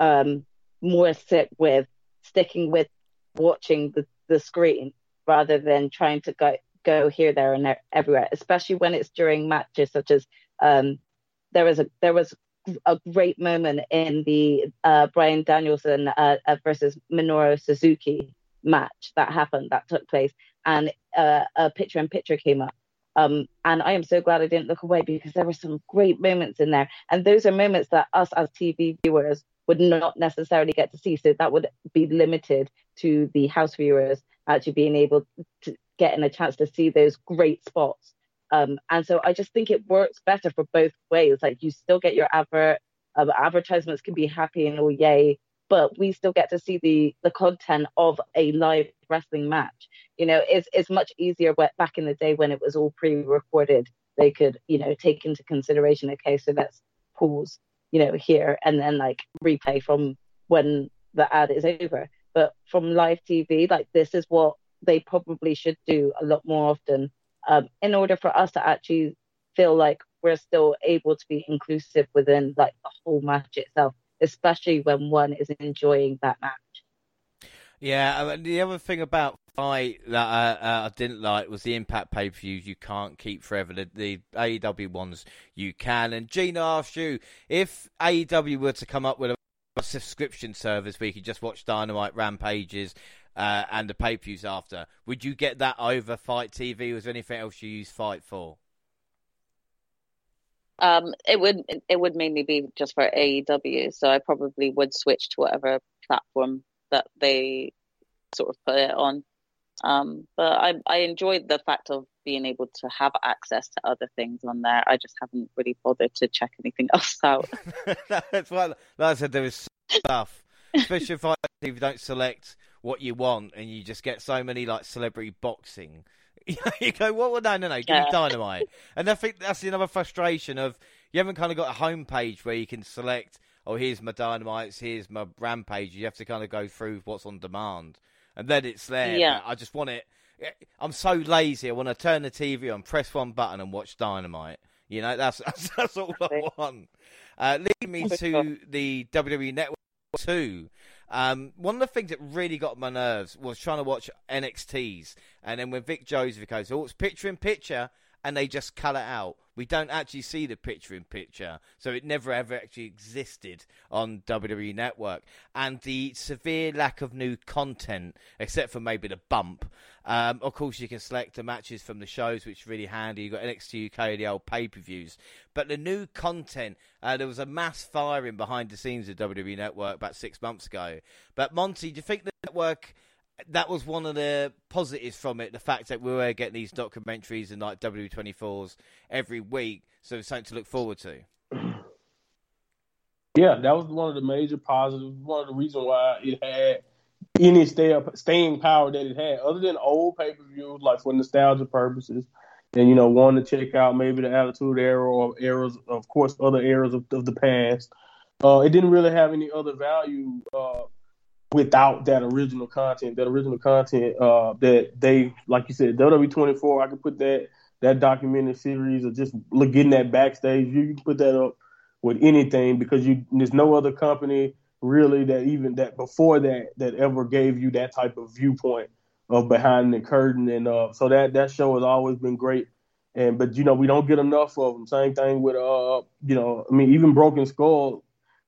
um more sick with sticking with watching the, the screen rather than trying to go go here, there, and everywhere. Especially when it's during matches such as um there was a there was a great moment in the uh, Bryan Danielson uh, uh, versus Minoru Suzuki match that happened that took place, and uh, a picture in picture came up. Um, and I am so glad I didn't look away because there were some great moments in there. And those are moments that us as TV viewers would not necessarily get to see. So that would be limited to the house viewers actually being able to getting a chance to see those great spots. Um, and so I just think it works better for both ways. Like you still get your advert, um, advertisements can be happy and all yay, but we still get to see the the content of a live wrestling match. You know, it's it's much easier back in the day when it was all pre-recorded. They could, you know, take into consideration. Okay, so let's pause, you know, here and then like replay from when the ad is over. But from live TV, like this is what they probably should do a lot more often, um, in order for us to actually feel like we're still able to be inclusive within like the whole match itself especially when one is enjoying that match. Yeah, I the other thing about FITE that uh, uh, I didn't like was the Impact pay per views you can't keep forever. The, the AEW ones you can. And Gina asked you if AEW were to come up with a subscription service where you could just watch Dynamite Rampages uh, and the pay per views after, would you get that over FITE TV? Was there anything else you use Fight for? Um, it would it would mainly be just for AEW, so I probably would switch to whatever platform that they sort of put it on. Um, but I I enjoyed the fact of being able to have access to other things on there. I just haven't really bothered to check anything else out. That's why, like I said, there is stuff, especially if, I, if you don't select what you want and you just get so many like celebrity boxing you go, what? Well, no, no, no. Give Yeah. me dynamite. And I think that's another frustration of you haven't kind of got a homepage where you can select. Oh, here's my dynamites. Here's my rampage. You have to kind of go through what's on demand, and then it's there. Yeah. I just want it. I'm so lazy. I want to turn the TV on, press one button, and watch dynamite. You know, that's that's, that's all I want. Uh, lead me to the WWE Network two. Um, one of the things that really got my nerves was trying to watch NXTs, and then when Vic Joseph goes, "Oh, it's picture in picture," and they just cut it out. We don't actually see the picture in picture, so it never ever actually existed on WWE Network. And the severe lack of new content, except for maybe the bump. Um, of course, you can select the matches from the shows, which is really handy. You've got NXT UK, the old pay per views. But the new content, uh, there was a mass firing behind the scenes of WWE Network about six months ago. But Monty, do you think the network that was one of the positives from it. The fact that we were getting these documentaries and like W24s every week, so it's something to look forward to. Yeah, that was one of the major positives. One of the reasons why it had any stay staying power that it had, other than old pay per views, like for nostalgia purposes, and you know, wanting to check out maybe the Attitude Era or eras, of course, other eras of, of the past. Uh, it didn't really have any other value uh, without that original content. That original content uh, that they, like you said, WWE24. I could put that that documentary series or just look, getting that backstage. You can put that up with anything because you there's no other company really that even that before that that ever gave you that type of viewpoint of behind the curtain and uh so that that show has always been great and but you know we don't get enough of them same thing with uh you know i mean even broken skull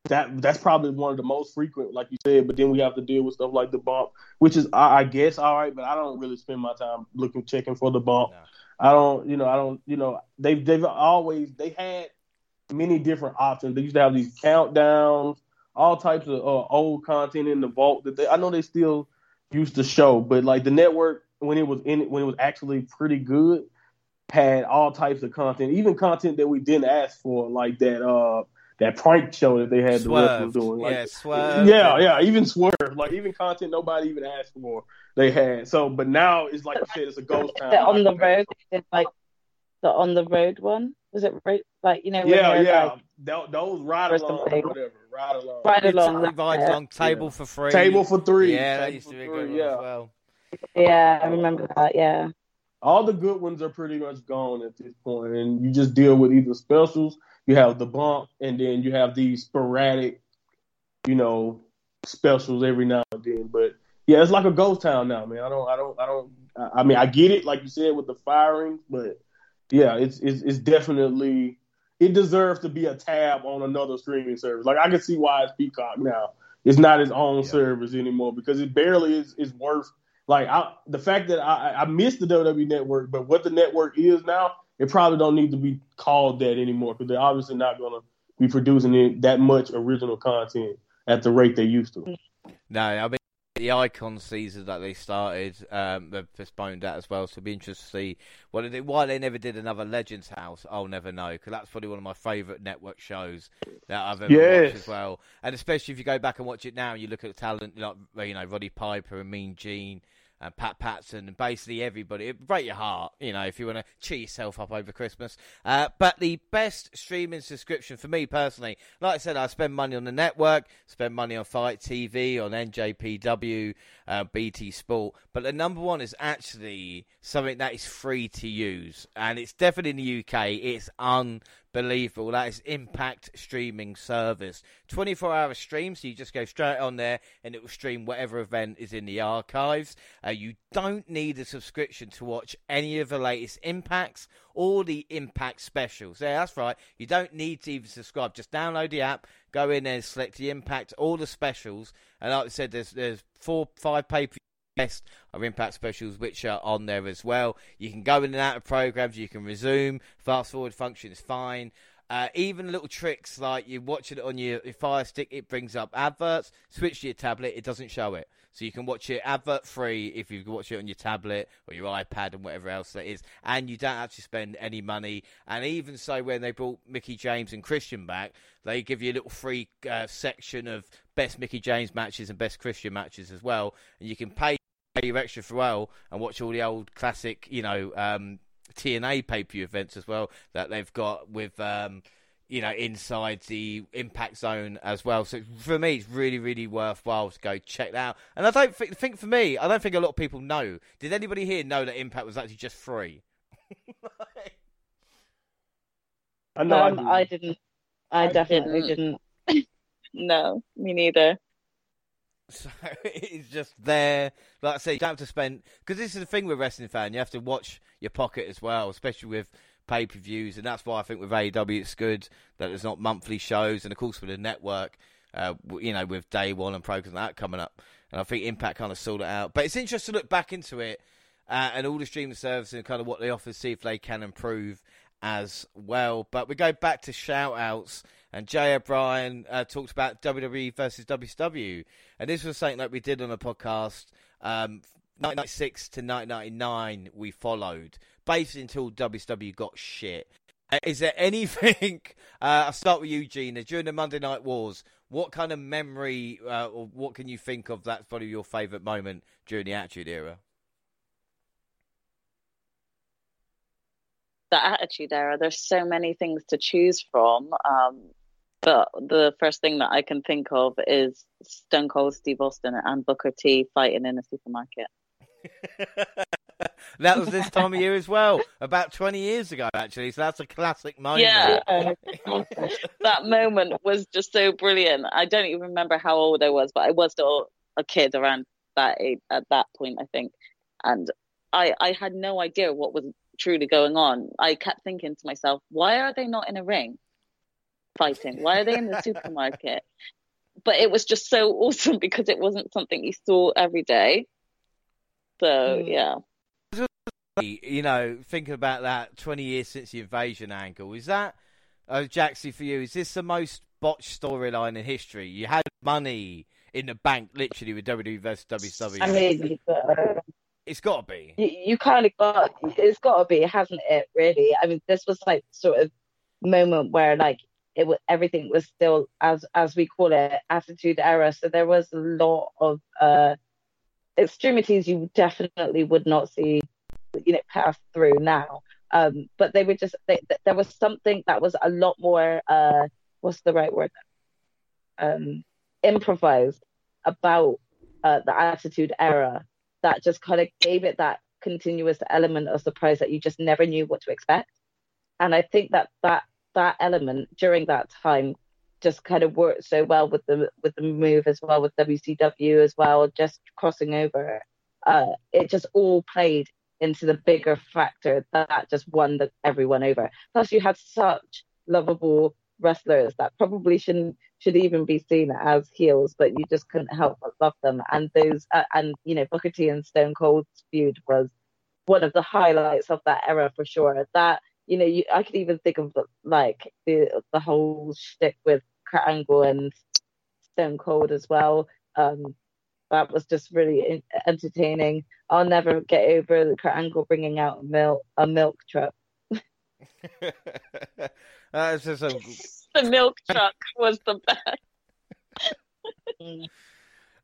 that that's probably one of the most frequent like you said but then we have to deal with stuff like the bump which is i, I guess all right but i don't really spend my time looking checking for the bump no. i don't you know i don't you know they've they've always they had many different options. They used to have these countdowns, all types of uh, old content in the vault that they. I know they still used to show, but like the network when it was in when it was actually pretty good, had all types of content, even content that we didn't ask for, like that uh that prank show that they had Swerved. the wrestlers doing. Like, yeah, Swerve. Yeah, yeah, even Swerve. Like even content nobody even asked for, they had. So, but now it's like you said, it's a ghost town. on the road, like the on the road one. Was it right? Like you know? Yeah, yeah. Like, those ride along, whatever. Ride along. Ride along. Ride along. Table yeah. for free. Table for three. Yeah, that used to be good yeah. as well. Yeah, I remember that. Yeah. All the good ones are pretty much gone at this point, and you just deal with either specials. You have the bump, and then you have these sporadic, you know, specials every now and then. But yeah, it's like a ghost town now, man. I don't, I don't, I don't. I mean, I get it, like you said, with the firings, but yeah, it's, it's it's definitely it deserves to be a tab on another streaming service. Like I can see why it's Peacock now. It's not its own yeah. service anymore because it barely is, is worth like I, the fact that I, I missed the WWE network, but what the network is now, it probably don't need to be called that anymore because they're obviously not going to be producing it, that much original content at the rate they used to. No, I mean the icon season that they started, um, they've postponed that as well. So it'll be interesting to see what they, why they never did another Legends House. I'll never know because that's probably one of my favourite network shows that I've ever yes. watched as well. And especially if you go back and watch it now, and you look at the talent like you know Roddy Piper and Mean Gene and Pat Patterson and basically everybody. It break your heart, you know, if you want to cheer yourself up over Christmas. Uh, but the best streaming subscription for me personally, like I said, I spend money on the network, spend money on FITE TV, on NJPW, uh, BT Sport. But the number one is actually something that is free to use, and it's definitely in the UK. It's un believable. That is Impact streaming service. 24 hour stream, so you just go straight on there and it will stream whatever event is in the archives. Uh, you don't need a subscription to watch any of the latest Impacts or the Impact specials. Yeah, that's right. You don't need to even subscribe. Just download the app, go in there select the Impact, all the specials. And like I said, there's, there's four, five pay per best of Impact specials, which are on there as well. You can go in and out of programs, you can resume, fast forward function is fine. Uh, even little tricks like you watch it on your, your, Fire Stick, it brings up adverts. Switch to your tablet, it doesn't show it. So you can watch it advert free if you watch it on your tablet or your iPad and whatever else that is, and you don't actually spend any money. And even so, when they brought Mickie James and Christian back, they give you a little free uh, section of best Mickie James matches and best Christian matches as well, and you can pay your extra for well and watch all the old classic, you know, um, TNA pay per view events as well that they've got with, um, you know, inside the Impact Zone as well. So for me, it's really, really worthwhile to go check that out. And I don't think, think for me, I don't think a lot of people know. Did anybody here know that Impact was actually just free? I know. Um, I, didn't. I, I definitely didn't. didn't. no, me neither. So it's just there. Like I say, you don't have to spend because this is the thing with wrestling fan. You have to watch your pocket as well, especially with pay per views, and that's why I think with AEW it's good that there's not monthly shows, and of course with the network, uh, you know, with day one and programs like that coming up, and I think Impact kind of sorted it out. But it's interesting to look back into it uh, and all the streaming services and kind of what they offer, see if they can improve. as well. But we go back to shout outs, and Jay O'Brien uh, talked about WWE versus WCW. And this was something that we did on a podcast. Um, 1996 to 1999, we followed, basically until WCW got shit. Uh, is there anything? Uh, I'll start with you, Gina. During the Monday Night Wars, what kind of memory uh, or what can you think of that's probably your favourite moment during the Attitude Era? The Attitude Era. There's so many things to choose from. Um, but the first thing that I can think of is Stone Cold Steve Austin and Booker T fighting in a supermarket. that was this time of year as well, about 20 years ago, actually. So that's a classic moment. Yeah. that moment was just so brilliant. I don't even remember how old I was, but I was still a kid around that age, at that point, I think. And I, I had no idea what was truly going on. I kept thinking to myself, why are they not in a ring fighting? Why are they in the supermarket? But it was just so awesome because it wasn't something you saw every day. So, mm. yeah you know, thinking about that 20 years since the invasion angle, is that, uh, Jaxie, for you, is this the most botched storyline in history? You had money in the bank, literally, with WWE versus WWE. I mean, uh, it's got to be. You, you kind of got, it's got to be, hasn't it, really? I mean, this was like sort of moment where, like, it was everything was still as as we call it attitude era so there was a lot of uh extremities you definitely would not see you know pass through now. Um, but they were just they, there was something that was a lot more uh, what's the right word? Um, improvised about uh, the attitude era that just kind of gave it that continuous element of surprise that you just never knew what to expect. And I think that that that element during that time just kind of worked so well with the with the move as well with WCW as well, just crossing over. Uh, it just all played into the bigger factor that just won the, everyone over. Plus, you had such lovable wrestlers that probably shouldn't should even be seen as heels, but you just couldn't help but love them. And those uh, and you know Booker T and Stone Cold's feud was one of the highlights of that era for sure. That you know you, I could even think of like the the whole shtick with Kurt Angle and Stone Cold as well. Um, that was just really entertaining. I'll never get over the Kurt Angle bringing out a milk a milk truck. That's just a... the milk truck was the best.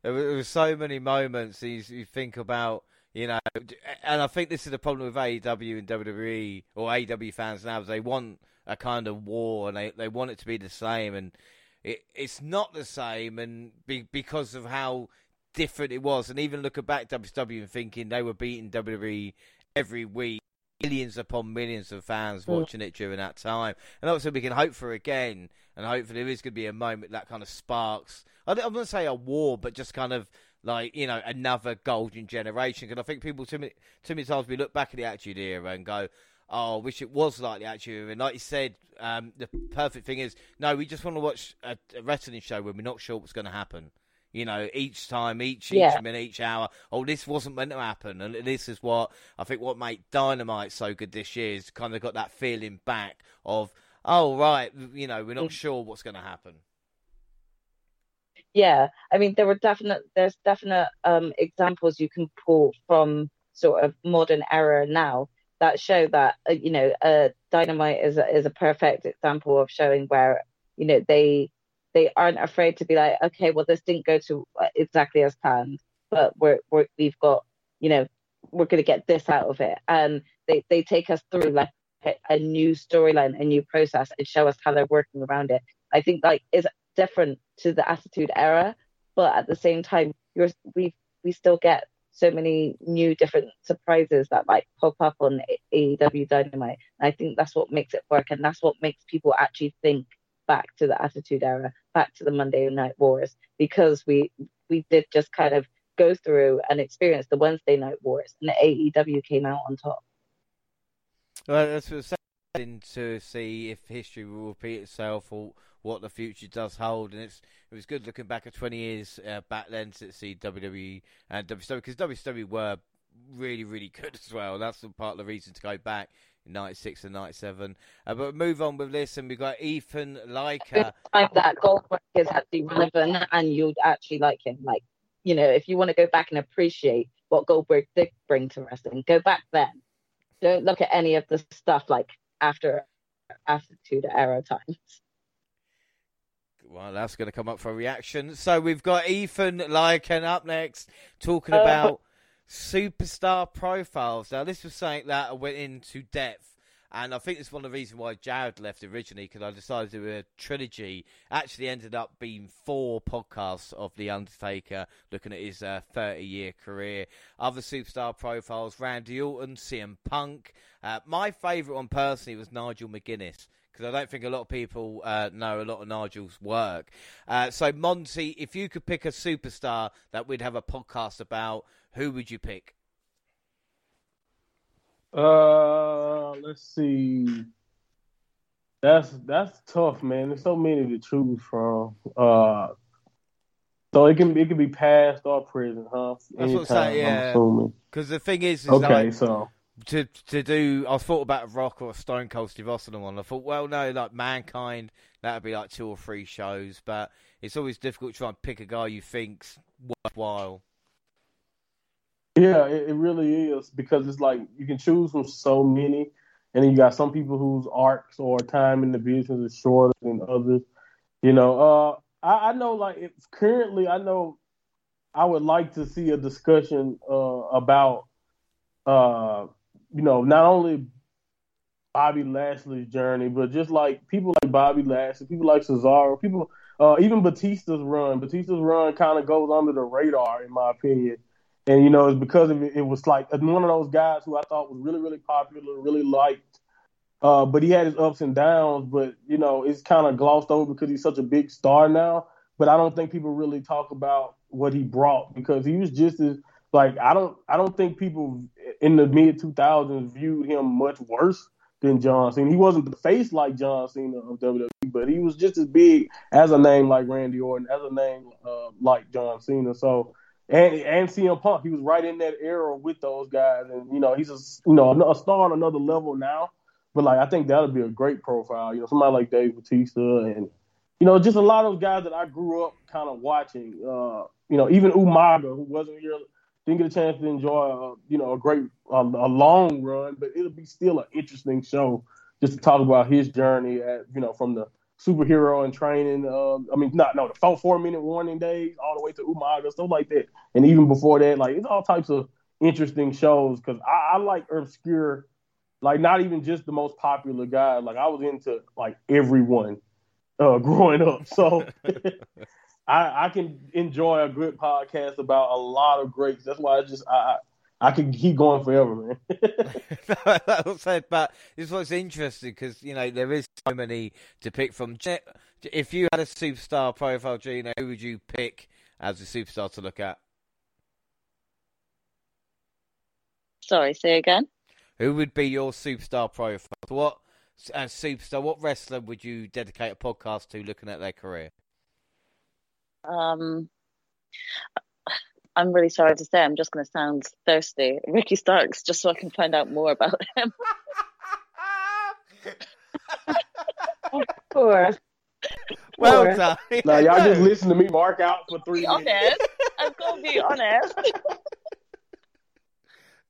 there was so many moments you, you think about, you know, and I think this is the problem with AEW and WWE or AEW fans now is they want a kind of war and they, they want it to be the same and it, it's not the same and be, because of how different it was. And even looking back WCW and thinking they were beating WWE every week, millions upon millions of fans mm. watching it during that time. And obviously, we can hope for again, and hopefully, there is going to be a moment that kind of sparks. I'm not going to say a war, but just kind of like you know another golden generation. Because I think people too many too many times we look back at the Attitude Era and go. Oh, I wish it was like the Attitude Era. And like you said, um, the perfect thing is, no, we just want to watch a, a wrestling show when we're not sure what's going to happen you know, each time, each each yeah. minute, each hour. Oh, this wasn't meant to happen, and this is what I think what made Dynamite so good this year is kind of got that feeling back of, oh right, you know, we're not mm. sure what's going to happen. Yeah, I mean, there were definite, there's definite um, examples you can pull from sort of modern era now that show that uh, you know, uh, Dynamite is a, is a perfect example of showing where you know they they aren't afraid to be like, okay, well, this didn't go to uh, exactly as planned, but we're, we're we've got, you know, we're going to get this out of it, and they they take us through like a, a new storyline, a new process, and show us how they're working around it. I think like is different to the Attitude Era, but at the same time, you're we we still get so many new different surprises that like pop up on AEW Dynamite. And I think that's what makes it work, and that's what makes people actually think back to the Attitude Era, back to the Monday Night Wars, because we we did just kind of go through and experience the Wednesday Night Wars, and the AEW came out on top. Well, that's to see if history will repeat itself or what the future does hold. And it's it was good looking back at 20 years uh, back then to see WWE and WCW because WCW were really really good as well. That's part of the reason to go back 96 and 97. Uh, but move on with this, and we've got Ethan Leica. Time that Goldberg is actually relevant, and you'd actually like him. Like, you know, if you want to go back and appreciate what Goldberg did bring to wrestling, go back then. Don't look at any of the stuff like after Attitude Era times. Well, that's going to come up for a reaction. So we've got Ethan Lycan up next, talking Uh, about superstar profiles. Now, this was something that I went into depth, and I think it's one of the reasons why Jared left originally, because I decided to do a trilogy. Actually, ended up being four podcasts of The Undertaker, looking at his 30 year career. Other superstar profiles Randy Orton, CM Punk. Uh, my favourite one personally was Nigel McGuinness because I don't think a lot of people uh, know a lot of Nigel's work. Uh, so, Monty, if you could pick a superstar that we'd have a podcast about, who would you pick? Uh, let's see. That's that's tough, man. There's so many to choose from. Uh, so it can it can be past or prison, huh? That's what I'm saying, yeah. Because the thing is, is Okay, like, so to to do. I thought about a Rock or a Stone Cold Steve Austin one. I thought, well, no, like Mankind, that would be like two or three shows. But it's always difficult to try and pick a guy you think's worthwhile. Yeah, it, it really is because it's like you can choose from so many, and then you got some people whose arcs or time in the business is shorter than others. You know, uh, I, I know like it's currently I know I would like to see a discussion uh, about uh, you know not only Bobby Lashley's journey, but just like people like Bobby Lashley, people like Cesaro, people uh, even Batista's run. Batista's run kind of goes under the radar in my opinion. And you know, it's because of it, it was like one of those guys who I thought was really, really popular, really liked. Uh, but he had his ups and downs. But you know, it's kind of glossed over because he's such a big star now. But I don't think people really talk about what he brought because he was just as like I don't I don't think people in the mid 2000s viewed him much worse than John Cena. He wasn't the face like John Cena of WWE, but he was just as big as a name like Randy Orton, as a name uh, like John Cena. So and and CM Punk, he was right in that era with those guys, and you know he's a you know a star on another level now. But like I think that'll be a great profile. You know, somebody like Dave Batista, and you know just a lot of guys that I grew up kind of watching. Uh, you know, even Umaga, who wasn't here, didn't get a chance to enjoy, uh, you know, a great a, a long run, but it'll be still an interesting show just to talk about his journey at you know from the superhero and training. Um, I mean, not no the four four minute warning days all the way to Umaga stuff like that, and even before that, like it's all types of interesting shows because I, I like obscure, like not even just the most popular guys. Like I was into like everyone uh, growing up, so. I, I can enjoy a good podcast about a lot of greats. That's why I just I I can keep going forever, man. that was said, but this was interesting because you know there is so many to pick from. If you had a superstar profile, Gino, who would you pick as a superstar to look at? Sorry, say again. Who would be your superstar profile? What as superstar? What wrestler would you dedicate a podcast to, looking at their career? Um, I'm really sorry to say, I'm just going to sound thirsty. Ricky Starks, just so I can find out more about him. Poor. Well Poor. done. now y'all just listen to me mark out for three Be minutes. honest. I'm going to be honest.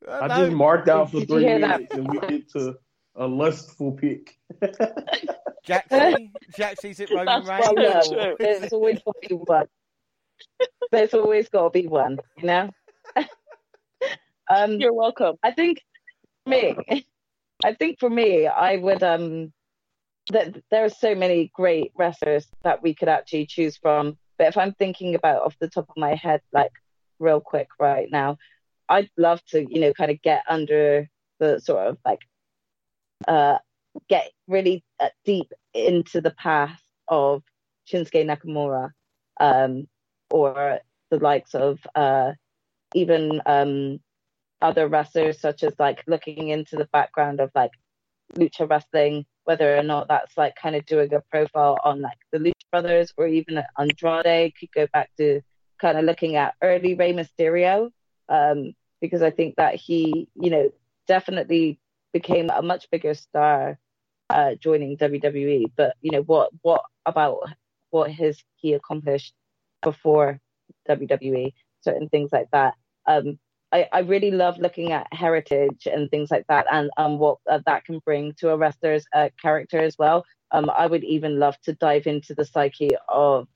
I just marked out for three hear that? minutes, and we get to a lustful pick. Jaxie, Jaxie's it Roman That's Reigns. probably no, true. there's always got to be one. There's always got to be one, you know. um, You're welcome. I think for me, I think for me, I would um that there are so many great wrestlers that we could actually choose from. But if I'm thinking about off the top of my head, like real quick right now, I'd love to, you know, kind of get under the sort of like uh get really uh, deep into the path of Shinsuke Nakamura, um, or the likes of uh even um other wrestlers such as like looking into the background of like lucha wrestling, whether or not that's like kind of doing a profile on like the Lucha Brothers or even Andrade, could go back to kind of looking at early Rey Mysterio, um, because I think that he, you know, definitely became a much bigger star uh, joining WWE. But you know what what about what has he accomplished before WWE? Certain things like that. Um, I, I really love looking at heritage and things like that, and um, what uh, that can bring to a wrestler's uh, character as well. Um, I would even love to dive into the psyche of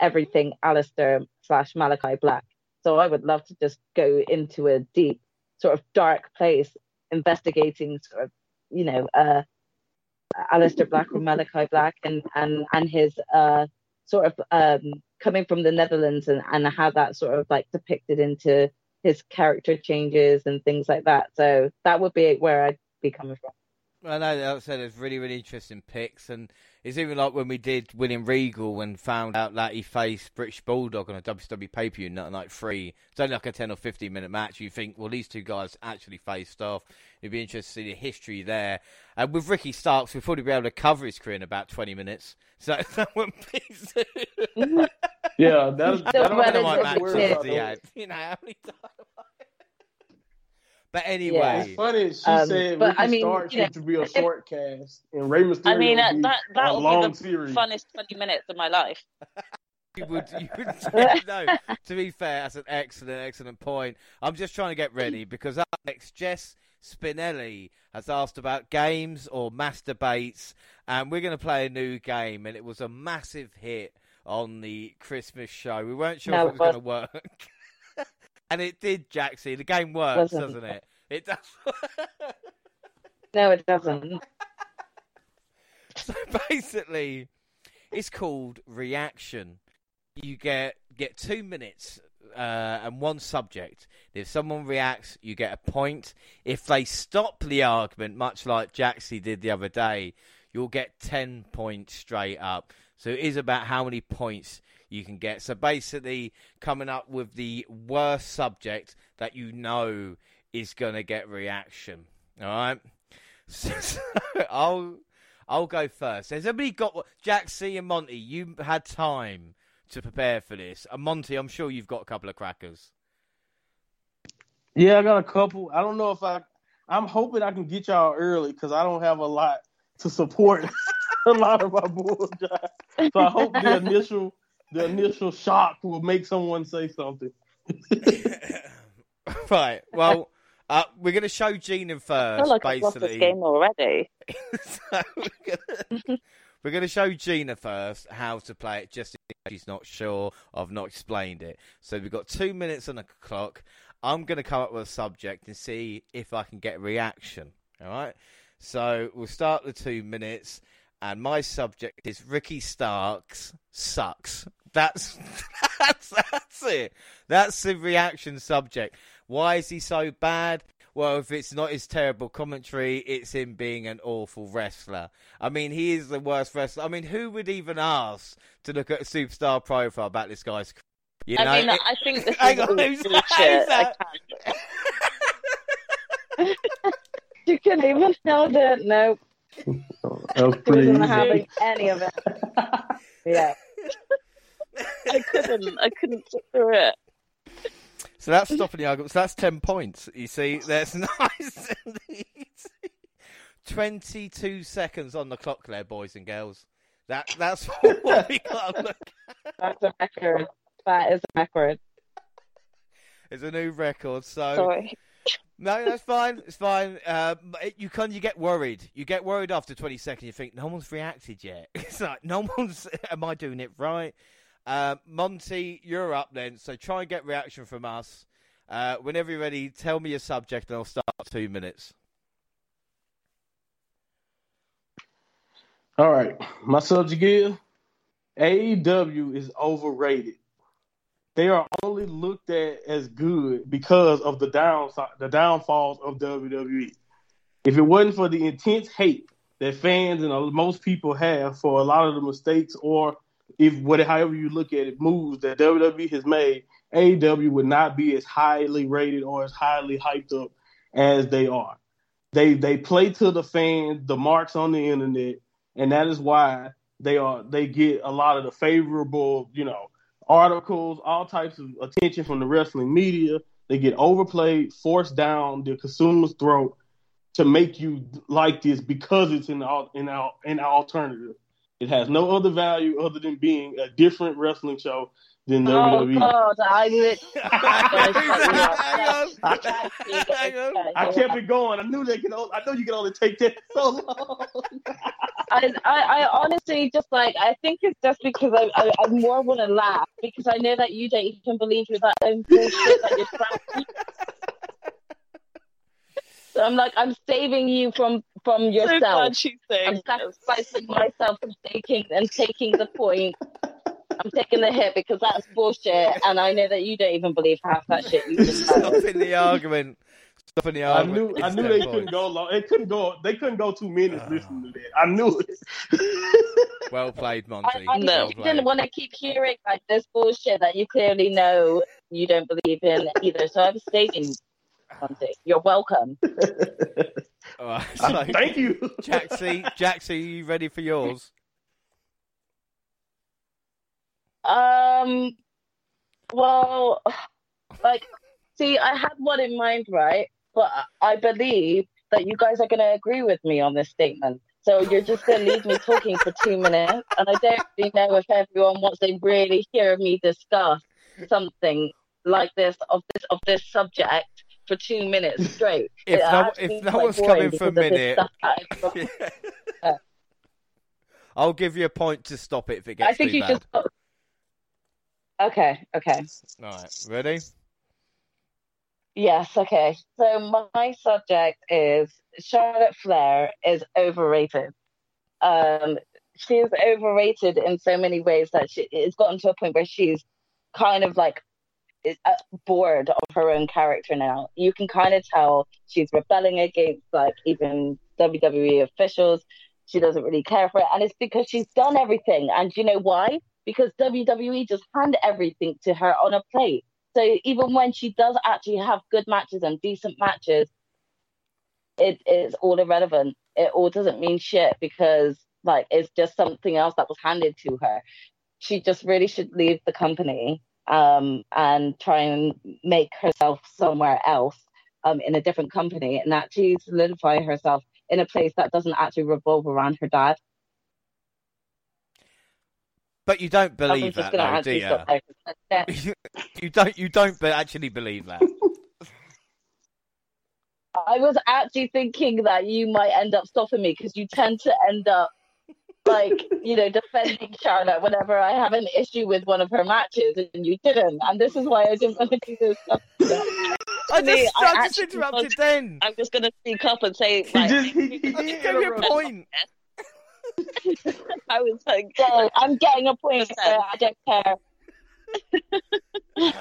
everything Aleister slash Malachi Black. So I would love to just go into a deep, sort of dark place, investigating sort of, you know, uh, Aleister Black or Malachi Black and and and his uh, sort of um, coming from the Netherlands and and how that sort of like depicted into his character changes and things like that. So that would be where I'd be coming from. I know, like I said, it's really, really interesting picks, and it's even like when we did William Regal and found out that he faced British Bulldog on a WCW pay per view night three. It's only like a ten or fifteen minute match. You think, well, these two guys actually faced off. It'd be interesting to see the history there. And with Ricky Starks, we'd probably be able to cover his career in about twenty minutes. So that wouldn't be. yeah, that's that, that, that matches he had. You know how many times. But anyway, yeah. it's funny. She um, said but, Ricky I mean, Starks used to be a short cast, and Rey Mysterio. I mean, uh, that that would be the series. funnest twenty minutes of my life. you would, you would no. To be fair, that's an excellent, excellent point. I'm just trying to get ready because up next, Jess Spinelli has asked about games or masturbates, and we're going to play a new game, and it was a massive hit on the Christmas show. We weren't sure no, if it was going to work. And it did, Jaxie. The game works, doesn't, doesn't it? It does. no, it doesn't. so basically, it's called reaction. You get get two minutes uh, and one subject. If someone reacts, you get a point. If they stop the argument, much like Jaxie did the other day, you'll get ten points straight up. So it is about how many points you can get. So basically, coming up with the worst subject that you know is going to get reaction. All right. So, I'll I'll go first. Has anybody got Jaxie and Monty? You had time to prepare for this. And Monty, I'm sure you've got a couple of crackers. Yeah, I got a couple. I don't know if I. I'm hoping I can get y'all early because I don't have a lot to support a lot of my bullshit. So I hope the initial the initial shock will make someone say something. right. Well, uh, we're going to show Gina first. I feel like basically. I've lost this game already. so we're going we're going to show Gina first how to play it, just in case she's not sure. I've not explained it. So we've got two minutes on the clock. I'm going to come up with a subject and see if I can get a reaction. All right. So we'll start the two minutes, and my subject is Ricky Starks sucks. That's that's that's it. That's the reaction subject. Why is he so bad? Well, if it's not his terrible commentary, it's him being an awful wrestler. I mean, he is the worst wrestler. I mean, who would even ask to look at a superstar profile about this guy's? You know, I mean, it, I think this is on, who's that? you can even hold it. Nope. That was pretty oh, wasn't having any of it. yeah. I couldn't. I couldn't get through it. So that's stopping the argument. So that's ten points. You see, that's nice. Twenty-two seconds on the clock, there, boys and girls. That that's what we got to look. That's a record. That is a record. It's a new record. So sorry. No, that's fine. It's fine. Uh, you can you get worried. You get worried after twenty seconds. You think no one's reacted yet. It's like no one's. Am I doing it right? Uh, Monty, you're up then. So try and get reaction from us. Uh, whenever you're ready, tell me your subject, and I'll start two minutes. All right, my subject is AEW is overrated. They are only looked at as good because of the downside, the downfalls of WWE. If it wasn't for the intense hate that fans and most people have for a lot of the mistakes or if what however you look at it moves that WWE has made, AEW would not be as highly rated or as highly hyped up as they are. They they play to the fans, the marks on the internet, and that is why they are they get a lot of the favorable, you know, articles, all types of attention from the wrestling media. They get overplayed, forced down the consumer's throat, to make you like this because it's in our in our in our alternative. It has no other value other than being a different wrestling show than Oh WWE. God, I lit- Hang on. Hang on. I kept it going. I knew they could. Only, I know you can only take that so long. I, I, I honestly just like I think it's just because I, I, I more want to laugh because I know that you don't even believe with that own bullshit that you're trying. So I'm like I'm saving you from from yourself. glad she's saying I'm this. sacrificing myself and taking and taking the point. I'm taking the hit because that's bullshit, and I know that you don't even believe half that shit you just said. Stopping the argument. Stopping the I argument. knew. I knew that they voice. couldn't go long. It couldn't go. They couldn't go two minutes Ah. listening to that. I knew it. Well played, Monty. I, I No. Well didn't want to keep hearing like this bullshit that you clearly know you don't believe in either. So I was saving something. You're welcome. All right, so, Thank you. Jaxie, Jaxie, are you ready for yours? Um, well, like, see, I had one in mind, right? But I believe that you guys are going to agree with me on this statement. So you're just going to leave me talking for two minutes, and I don't really know if everyone wants to really hear me discuss something like this of this of this subject for two minutes straight. If It no- if no one's coming for a because of this minute- I- I'll give you a point to stop it if it gets I think too you bad. just. Okay, okay. All right, ready? Yes, okay. So my subject is Charlotte Flair is overrated. Um, she is overrated in so many ways that she it's gotten to a point where she's kind of like is, uh, bored of her own character now. You can kind of tell she's rebelling against like even WWE officials. She doesn't really care for it, and it's because she's done everything. And you know why? Because WWE just hand everything to her on a plate. So even when she does actually have good matches and decent matches, it is all irrelevant. It all doesn't mean shit because like it's just something else that was handed to her. She just really should leave the company um, and try and make herself somewhere else um, in a different company and actually solidify herself in a place that doesn't actually revolve around her dad. But you don't believe that, though, do you? stop there. Yeah. you? Don't. You don't. Actually believe that. I was actually thinking that you might end up stopping me because you tend to end up like you know defending Charlotte whenever I have an issue with one of her matches, and you didn't. And this is why I didn't want to do this stuff. I Me, just, I I just interrupted was- then. I'm just going to speak up and say, He like, just he, he I did just gave you a interrupt. point. I was like, So I'm getting a point. So I don't care. Um,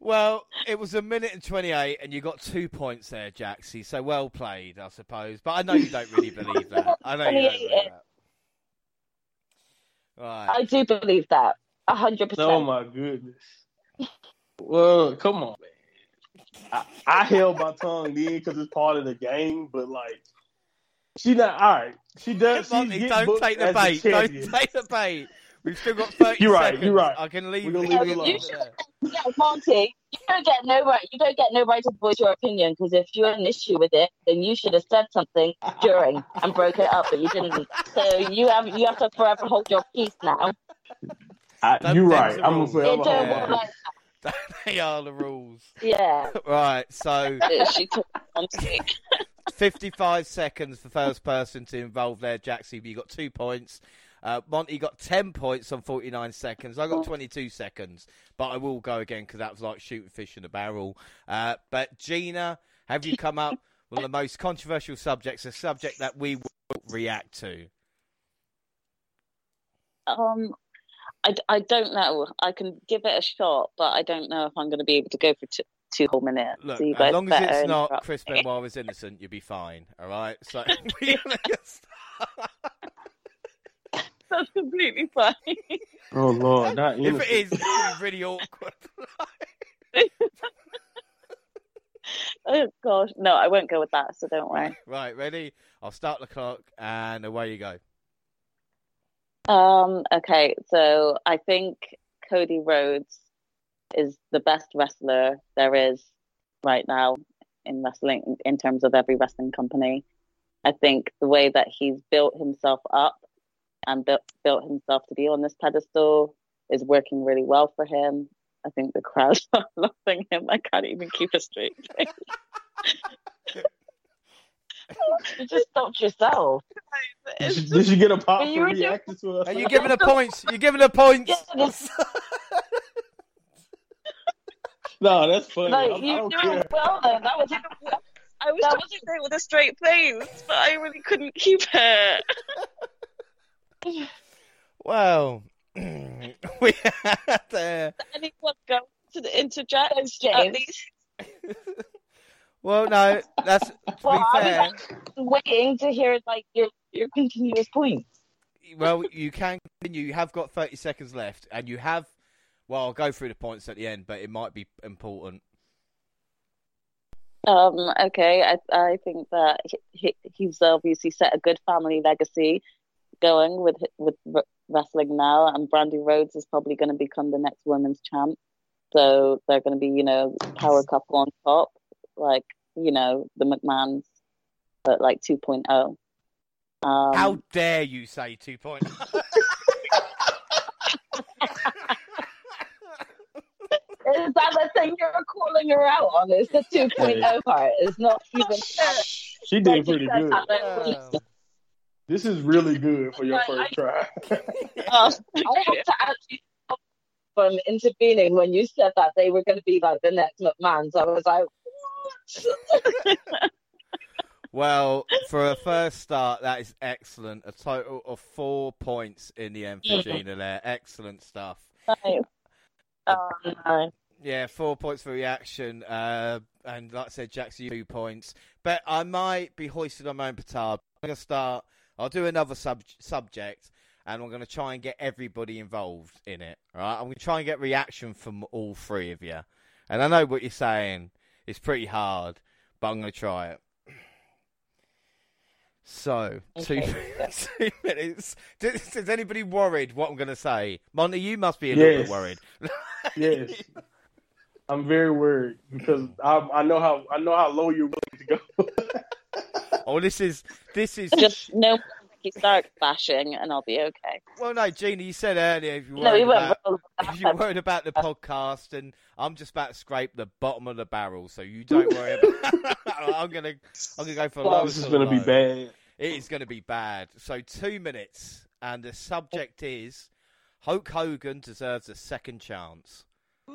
well, it was a minute and 28, and you got two points there, Jaxie. So well played, I suppose. But I know you don't really believe that. I know you don't believe that. Right. I do believe that a hundred Oh percent. Oh my goodness. Well, come on, man. I, I held my tongue then because it's part of the game, but like, she not all right. She does. She Monty, get don't take the as bait. Don't take the bait. We've still got 30 You're right, seconds. you're right. I can leave We're gonna leave it alone. You should, yeah, Monty, you don't get no right. You don't get no right to voice your opinion because if you had an issue with it, then you should have said something during and broke it up, but you didn't. So you have you have to forever hold your peace now. Uh, I, Don't you're right. I'm gonna rules. It forever don't hold work my like they are the rules. yeah. Right, so she took on stick. 55 seconds for first person to involve there, Jaxie. You got two points. Uh, Monty got 10 points on 49 seconds. I got 22 seconds, but I will go again because that was like shooting fish in a barrel. Uh, but Gina, have you come up with the most controversial subjects, a subject that we will react to? Um, I, I don't know. I can give it a shot, but I don't know if I'm going to be able to go for two, two whole minutes. Look, so as long as it's not Chris. Benoit is innocent, you'll be fine. All right. So we're gonna get started. That's completely fine. Oh Lord, not if innocent. it is, it's gonna really awkward. oh gosh, no, I won't go with that. So don't worry. right, ready? I'll start the clock, and away you go. Um, okay, so I think Cody Rhodes is the best wrestler there is right now in wrestling in terms of every wrestling company. I think the way that he's built himself up and built built himself to be on this pedestal is working really well for him. I think the crowd are loving him. I can't even keep a straight face. You just stopped yourself. Did you, did you get a pop But you for were doing- reacting to us? Are you giving her points? You're giving her points. Yeah, that's- No, that's funny. I, Like I you don't doing care. well then. That was I was That trying to say it with a straight face, but I really couldn't keep it. Well, we had uh, Anyone go to the interject Thanks, at James. least? well, no. That's to Well, be I fair. was waiting to hear like your your continuous points. Well, you can continue. You have got 30 seconds left, and you have. Well, I'll go through the points at the end, but it might be important. Um, okay, I I think that he, he, he's obviously set a good family legacy going with with wrestling now, and Brandi Rhodes is probably going to become the next women's champ. So they're going to be, you know, power couple on top, like you know the McMahons, but like 2.0. Um, How dare you say two points? Is that the thing you're calling her out on? It's the 2.0 part. It's not even. She did pretty good. Wow. This is really good for your first try. oh, I had to actually stop from intervening when you said that they were going to be like the next McMahon. So I was like, what? Well, for a first start, that is excellent. A total of four points in the Emphysema there. Excellent stuff. nice. Oh, no. Yeah, four points for reaction. Uh, and like I said, Jackson, two points. But I might be hoisted on my own petard. I'm going to start. I'll do another sub- subject, and I'm going to try and get everybody involved in it. All right? I'm going to try and get reaction from all three of you. And I know what you're saying. It's pretty hard, but I'm going to try it. So, two, two minutes. Does, is anybody worried what I'm going to say? Monty, you must be a little bit worried. Yes, I'm very worried because I, I know how I know how low you're willing to go. Oh, this is this is Just no more Ricky Stark bashing, and I'll be okay. well. No, Gina, you said earlier if you were No, worried we weren't. about if you're worried about the podcast, and I'm just about to scrape the bottom of the barrel, so you don't worry about. I'm gonna I'm gonna go for Oh, lowest this is gonna be bad. It is gonna be bad. So two minutes, and the subject is Hulk Hogan deserves a second chance.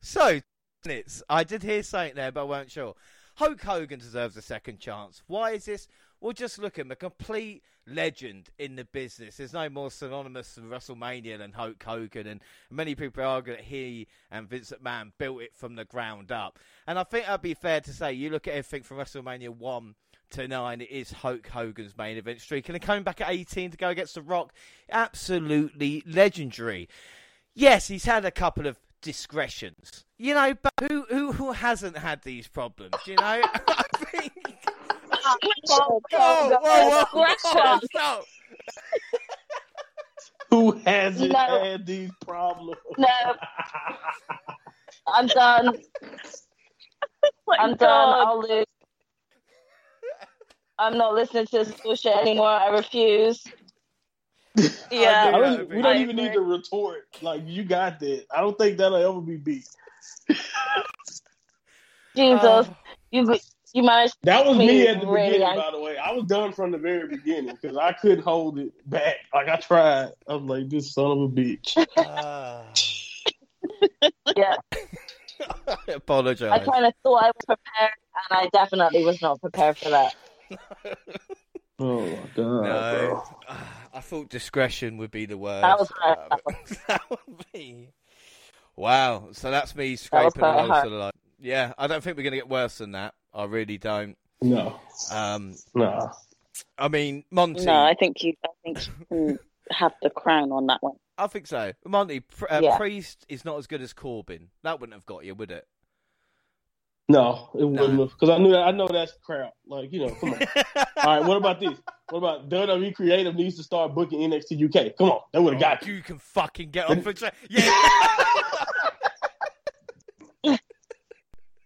so minutes. I did hear something there, but I weren't sure. Hulk Hogan deserves a second chance. Why is this? Well, just look at him, a complete legend in the business. There's no more synonymous with WrestleMania than Hulk Hogan, and many people argue that he and Vince McMahon built it from the ground up. And I think that'd be fair to say. You look at everything from WrestleMania one to nine, it is Hulk Hogan's main event streak, and coming back at 18 to go against The Rock, absolutely legendary. Yes, he's had a couple of discretions, you know, but who who, who hasn't had these problems? You know, I think. Whoa, Whoa, whoa, whoa, whoa, stop. Who hasn't No. had these problems? No, I'm done. My I'm done. God. I'll lose. I'm not listening to this bullshit anymore. I refuse. Yeah, I I don't, we don't I even need to retort. Like you got that. I don't think that'll ever be beat. Jesus, Uh, you you managed. That was Me, me at the really, beginning, by the way. I was done from the very beginning because I couldn't hold it back. Like I tried. I was like, "This son of a bitch." ah. Yeah, I apologize. I kind of thought I was prepared, and I definitely was not prepared for that. Oh my god, No, I thought discretion would be the word. That was right. that would be. Wow, so that's me was scraping the quite lowest of the line. Yeah, I don't think we're going to get worse than that. I really don't. No, Um, no. I mean, Monty. no, I think you. I think you can have the crown on that one. I think so. Monty, Pr- uh, Yeah. Priest is not as good as Corbin. That wouldn't have got you, would it? No, it wouldn't because I knew that. I know that's crap. Like you know, come on. All right, what about this? What about WWE Creative needs to start booking NXT UK? Come on, that would have oh, got you. You can fucking get off the train. Yeah.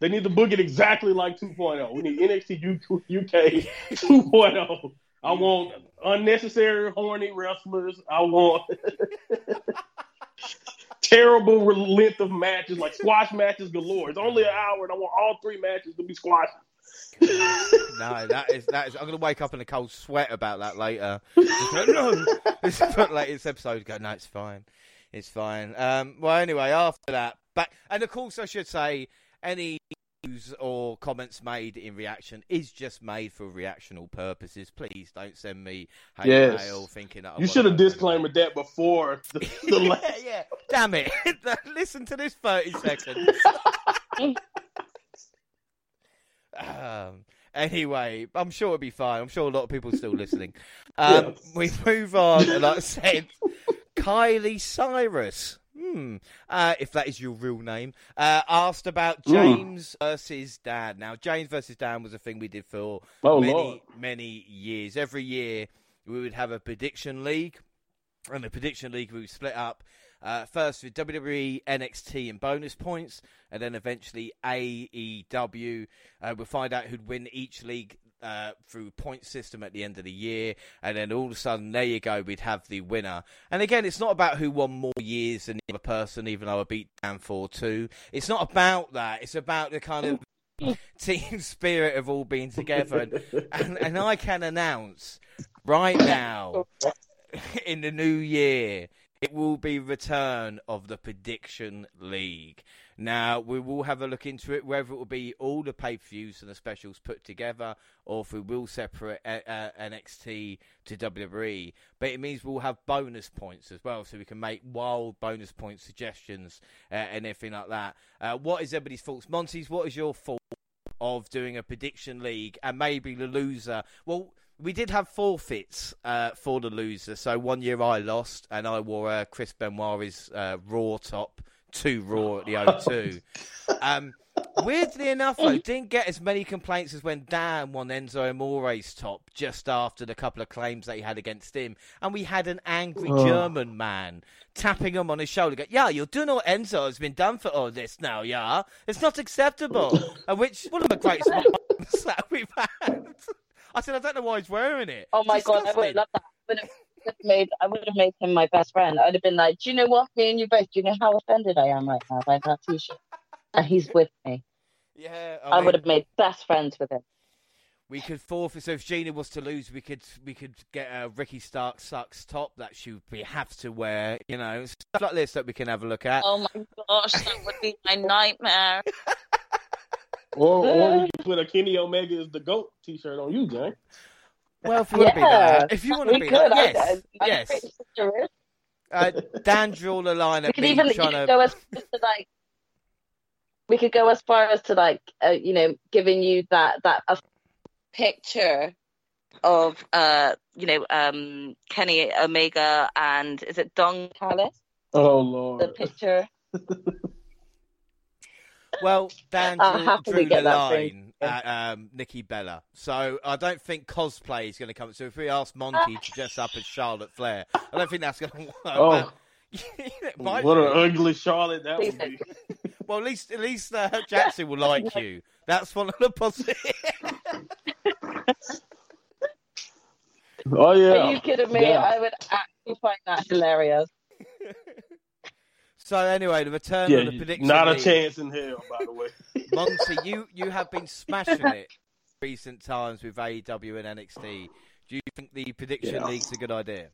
They need to book it exactly like 2.0. We need NXT UK 2.0. I want unnecessary horny wrestlers. I want terrible length of matches, like squash matches galore. It's only an hour, and I want all three matches to be squash. no, that is that is. I'm gonna wake up in a cold sweat about that later. Like, no, this latest episode. Go, no, it's fine, it's fine. Um, well, anyway, after that, back, and of course, I should say any or comments made in reaction is just made for reactional purposes. Please don't send me hate Yes. mail thinking that I You should have disclaimed that before the, the yeah, last. yeah. Damn it! Listen to this thirty seconds. um, anyway, I'm sure it'll be fine. I'm sure a lot of people are still listening. Um, Yes. We move on. and Like I said, Kylie Cyrus. Hmm. Uh, if that is your real name, uh, asked about Mm. James versus Dan. Now, James versus Dan was a thing we did for Oh many, lord. many years. Every year we would have a prediction league, and the prediction league we would split up. Uh, first with WWE, NXT, and bonus points, and then eventually AEW. Uh, we'll find out who'd win each league uh, through point system at the end of the year, and then all of a sudden, there you go, we'd have the winner. And again, it's not about who won more years than the other person, even though I beat Dan 4 2. It's not about that. It's about the kind of team spirit of all being together. And, and, and I can announce right now, in the new year, it will be return of the prediction league. Now we will have a look into it, whether it will be all the pay-per-views and the specials put together, or if we will separate uh, uh, NXT to WWE. But it means we'll have bonus points as well, so we can make wild bonus point suggestions uh, and everything like that. Uh, what is everybody's thoughts, Monty's? What is your thought of doing a prediction league and maybe the loser? Well, we did have forfeits uh, for the loser. So one year I lost and I wore uh, Chris Benoit's uh, Raw top to Raw at the O2. um, weirdly enough, though, didn't get as many complaints as when Dan won Enzo Amore's top just after the couple of claims that he had against him. And we had an angry Oh. German man tapping him on his shoulder, go, Yeah, you're doing know Enzo has been done for all this now, yeah? It's not acceptable. and which, one of the greatest moments that we've had. I said, I don't know why he's wearing it. Oh my god, I would have Disgusting. loved that. I would have made I would have made him my best friend. I'd have been like, Do you know what? Me and you both, do you know how offended I am right now by that t shirt? And he's with me. Yeah, I, mean, would have made best friends with him. We could forfeit. So if Gina was to lose, we could we could get a Ricky Stark sucks top that she would be, have to wear. You know, stuff like this that we can have a look at. Oh my gosh, that would be my nightmare. Or, or we can put a Kenny Omega is the GOAT t shirt on you, Jay. Well, if you want to be that, if you want to we be could. that, yes, I, I, yes. I'm pretty serious. Uh, Dan drew the line We could even you trying could to. go as far as to like we could go as far as to like uh, you know giving you that that uh, Picture of uh, you know, um, Kenny Omega and is it Don Callis? Oh lord, the picture. Well, Dan I'll drew, happily drew the line thing. At um, Nikki Bella, so I don't think cosplay is going to come. So if we ask Monty to dress up as Charlotte Flair, I don't think that's going to work. Oh, what do. an ugly Charlotte that would be. Well, at least at least uh, Jackson will like you. That's one of the positives. Oh yeah. Are yeah. you kidding me? Yeah. I would actually find that hilarious. So anyway, the return Yeah, of the prediction. not a league. chance in hell, by the way. Monty, you you have been smashing it recent times with AEW and NXT. Do you think the prediction Yeah. league's a good idea?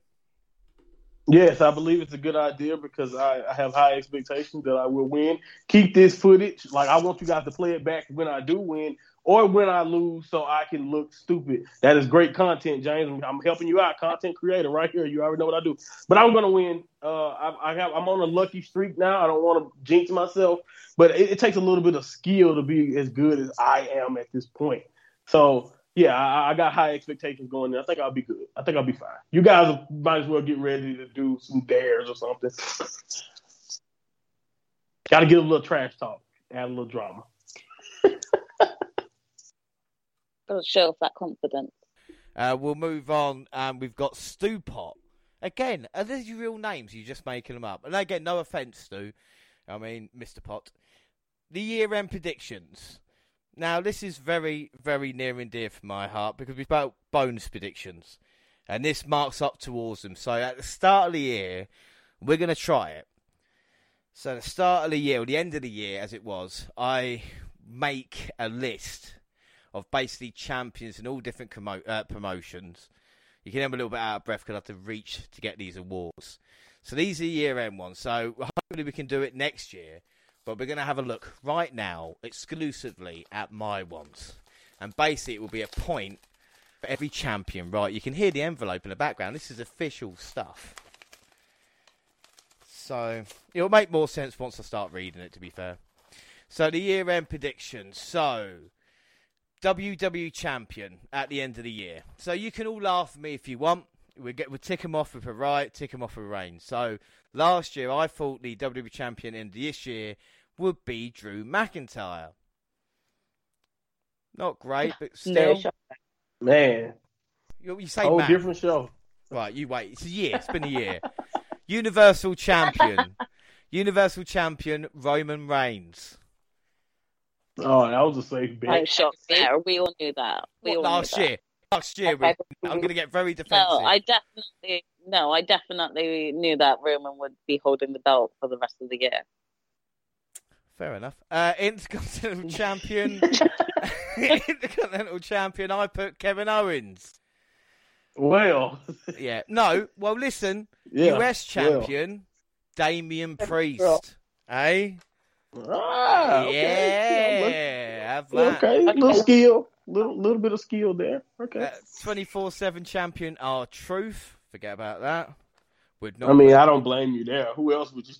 Yes, I believe it's a good idea because I, I have high expectations that I will win. Keep this footage. Like I want you guys to play it back when I do win or when I lose so I can look stupid. That is great content, James. I'm helping you out, content creator right here. You already know what I do. But I'm gonna win. Uh, I, I have I'm on a lucky streak now. I don't want to jinx myself, but it, it takes a little bit of skill to be as good as I am at this point. So yeah, I, I got high expectations going there. I think I'll be good. I think I'll be fine. You guys might as well get ready to do some dares or something. Got to get a little trash talk, add a little drama. Doesn't show off that confidence. Uh, we'll move on, and we've got Stu Pot. Again, are these your real names? You're just making them up. And again, no offence, Stu. I mean, Mr. Pot. the year end predictions. Now, this is very, very near and dear for my heart because we've got bonus predictions. And this marks up towards them. So at the start of the year, we're going to try it. So at the start of the year, or the end of the year as it was, I make a list of basically champions in all different commo- uh, promotions. You can have a little bit out of breath because I have to reach to get these awards. So these are year end ones. So hopefully we can do it next year. But we're going to have a look right now exclusively at my ones. And basically it will be a point for every champion. Right, you can hear the envelope in the background. This is official stuff. So it'll make more sense once I start reading it, to be fair. So the year end predictions. So WWE champion at the end of the year. So you can all laugh at me if you want. We get we tick them off with a right, tick them off with a rain. So last year I thought the WWE champion in this year would be Drew McIntyre. Not great, but still. Man, you, you say whole Matt. different show. Right, you wait. It's a year. It's been a year. Universal champion. Universal champion Roman Reigns. Oh, that was a safe bet. I'm shocked there. We all knew that. We What, all last knew that. year. Last year, we- I'm going to get very defensive. No, I definitely no, I definitely knew that Roman would be holding the belt for the rest of the year. Fair enough. Uh, Intercontinental champion. Intercontinental champion. I put Kevin Owens. Well, Yeah. No. Well, listen. yeah. US well. champion Damian Priest. Eh? Ah, okay. Yeah. Have that. Okay, little skill, little little bit of skill there. Okay. Uh, Twenty four seven champion. R-Truth. Forget about that. Would not. I mean, I don't blame you there. Who else would you?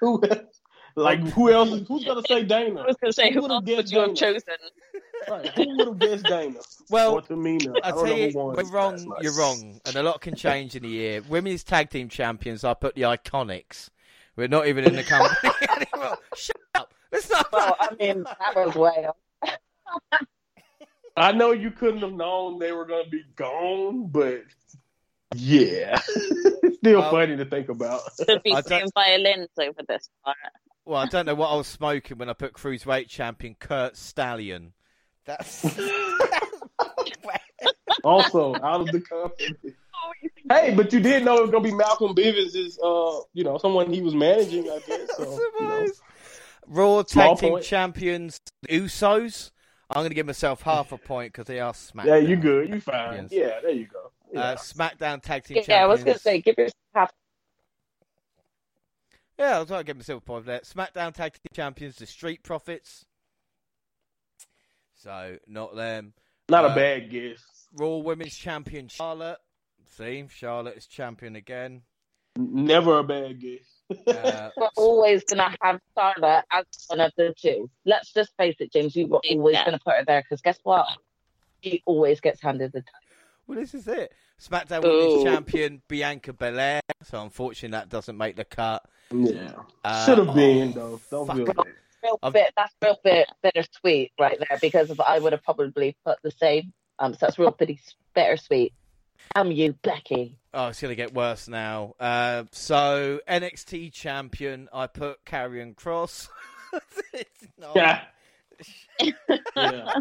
Who else? Like um, who else? Who's gonna say Dana? I was going to say, Who who would've else would guessed you have chosen? Right, who would have guessed Dana? well, or Tamina? I don't tell know you, who won we're wrong. night. You're wrong, and a lot can change in a year. Women's tag team champions. I put the Iconics. We're not even in the company anymore. Shut up. It's not. Well, I mean, that was way off. I know you couldn't have known they were gonna be gone, but yeah, it's still Well- funny to think about. Could be I don't- playing violins over this part. Well, I don't know what I was smoking when I put cruiserweight champion Curt Stallion. That's also, out of the company. Hey, but you did know it was gonna be Malcolm Bivens' uh, you know, someone he was managing, I guess. So, you know. Raw Small tag team point. champions Usos. I'm going to give myself half a point because they are SmackDown. Yeah, you're good. You're fine. Champions. Yeah, there you go. Yeah. Uh, SmackDown tag team champions. Yeah, I was going to say, give yourself half. Yeah, I'll try to get myself a point there. SmackDown tag team champions, the Street Profits. So not them. Not uh, a bad guess. Raw Women's Champion Charlotte. See, Charlotte is champion again. Never a bad guess. Uh, We're always going to have Charlotte as one of the two. Let's just face it, James. We were always Yeah. going to put her there because guess what? She always gets handed the title. well, this is it. SmackDown Women's Champion Bianca Belair. So unfortunately, that doesn't make the cut. Yeah, Uh, should have oh, been though. Don't fuck. feel bad. Real bit, that's real bit bittersweet right there because if I would have probably put the same. Um, so that's real bitty, bittersweet. Am you, Becky? Oh, it's going to get worse now. Uh, so NXT champion, I put Karrion Kross. Not. Yeah. yeah.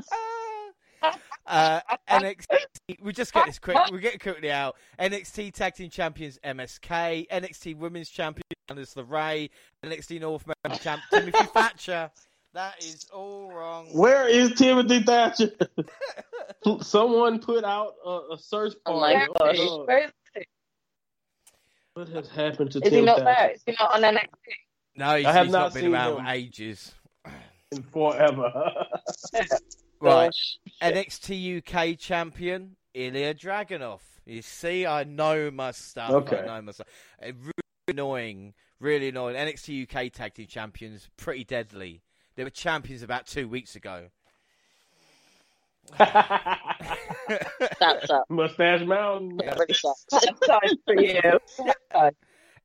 uh, NXT. We just get this quick. We get it quickly out. NXT Tag Team Champions MSK. NXT Women's Champion Candice LeRae. NXT North American Champ Timothy Thatcher. That is all wrong. Where is Timothy Thatcher? Someone put out a, a search Oh my party. gosh. Where is he? what has happened to Is he not Thatcher there? Is he not on NXT? No, he's, I have he's not not been around him. ages. in forever? Right. Oh, gosh. NXT UK champion Ilya Dragunov. You see, I know my stuff. Okay. I know my stuff. Really annoying, really annoying. NXT UK tag team champions, pretty deadly. They were champions about two weeks ago. That's up. Mustache Mountain. That really sucks. That's time for you.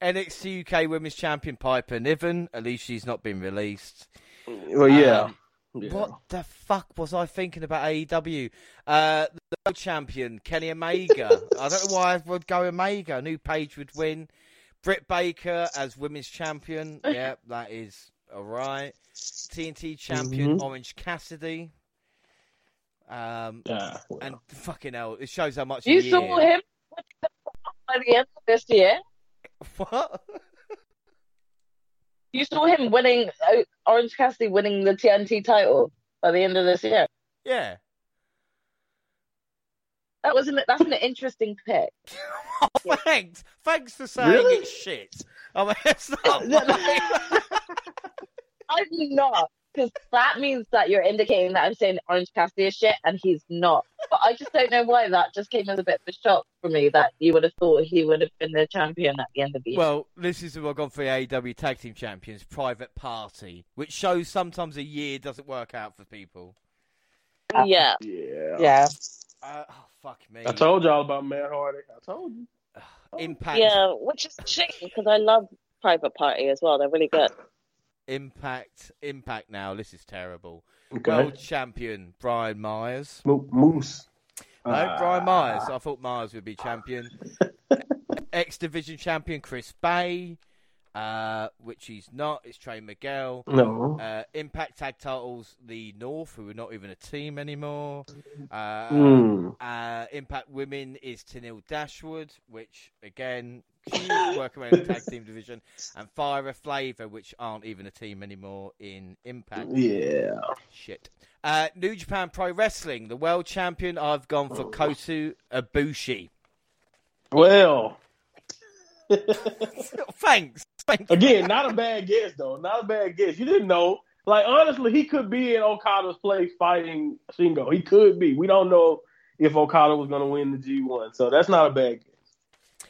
NXT UK Women's Champion Piper Niven. At least she's not been released. Well, yeah. Um, Yeah. What the fuck was I thinking about AEW? Uh, the world champion Kenny Omega. I don't know why I would go Omega. New Page would win. Britt Baker as women's champion. yep, that is All right. TNT champion Mhm. Orange Cassidy. Um, Yeah. and fucking hell, it shows how much. You saw him by the end of this year. What? You saw him winning uh, Orange Cassidy winning the TNT title by the end of this year. Yeah. That was an that's an interesting pick. Oh, thanks. Thanks for saying Really? it's shit. I mean, it's not. I'm not because that means that you're indicating that I'm saying Orange Cassidy is shit and he's not. But I just don't know why that just came as a bit of a shock for me that you would have thought he would have been the champion at the end of the year. well, this is who I've gone for the AEW Tag Team Champions, Private Party, which shows sometimes a year doesn't work out for people. Yeah. Yeah. yeah. Uh, oh, fuck me. I told y'all about Matt Hardy. I told you. Impact. Yeah, which is a shame because I love Private Party as well. They're really good. Impact. Impact now. This is terrible. Okay. World champion, Brian Myers. Mo- Moose. No, Ah. Brian Myers. I thought Myers would be champion. X Division champion, Chris Bey. Uh, which he's not. It's Trey Miguel. No. Uh, Impact Tag Titles, the North, who are not even a team anymore. Uh, Mm. uh, Impact Women is Tenille Dashwood, which again, she's working around the tag team division, and Fire Flavor, which aren't even a team anymore in Impact. Yeah. Shit. Uh, New Japan Pro Wrestling, the world champion. I've gone for Kota Ibushi. Well, Thanks. Again, not a bad guess though. Not a bad guess. You didn't know. Like honestly, he could be in Okada's place fighting Shingo. He could be. We don't know if Okada was going to win the G1, so that's not a bad guess.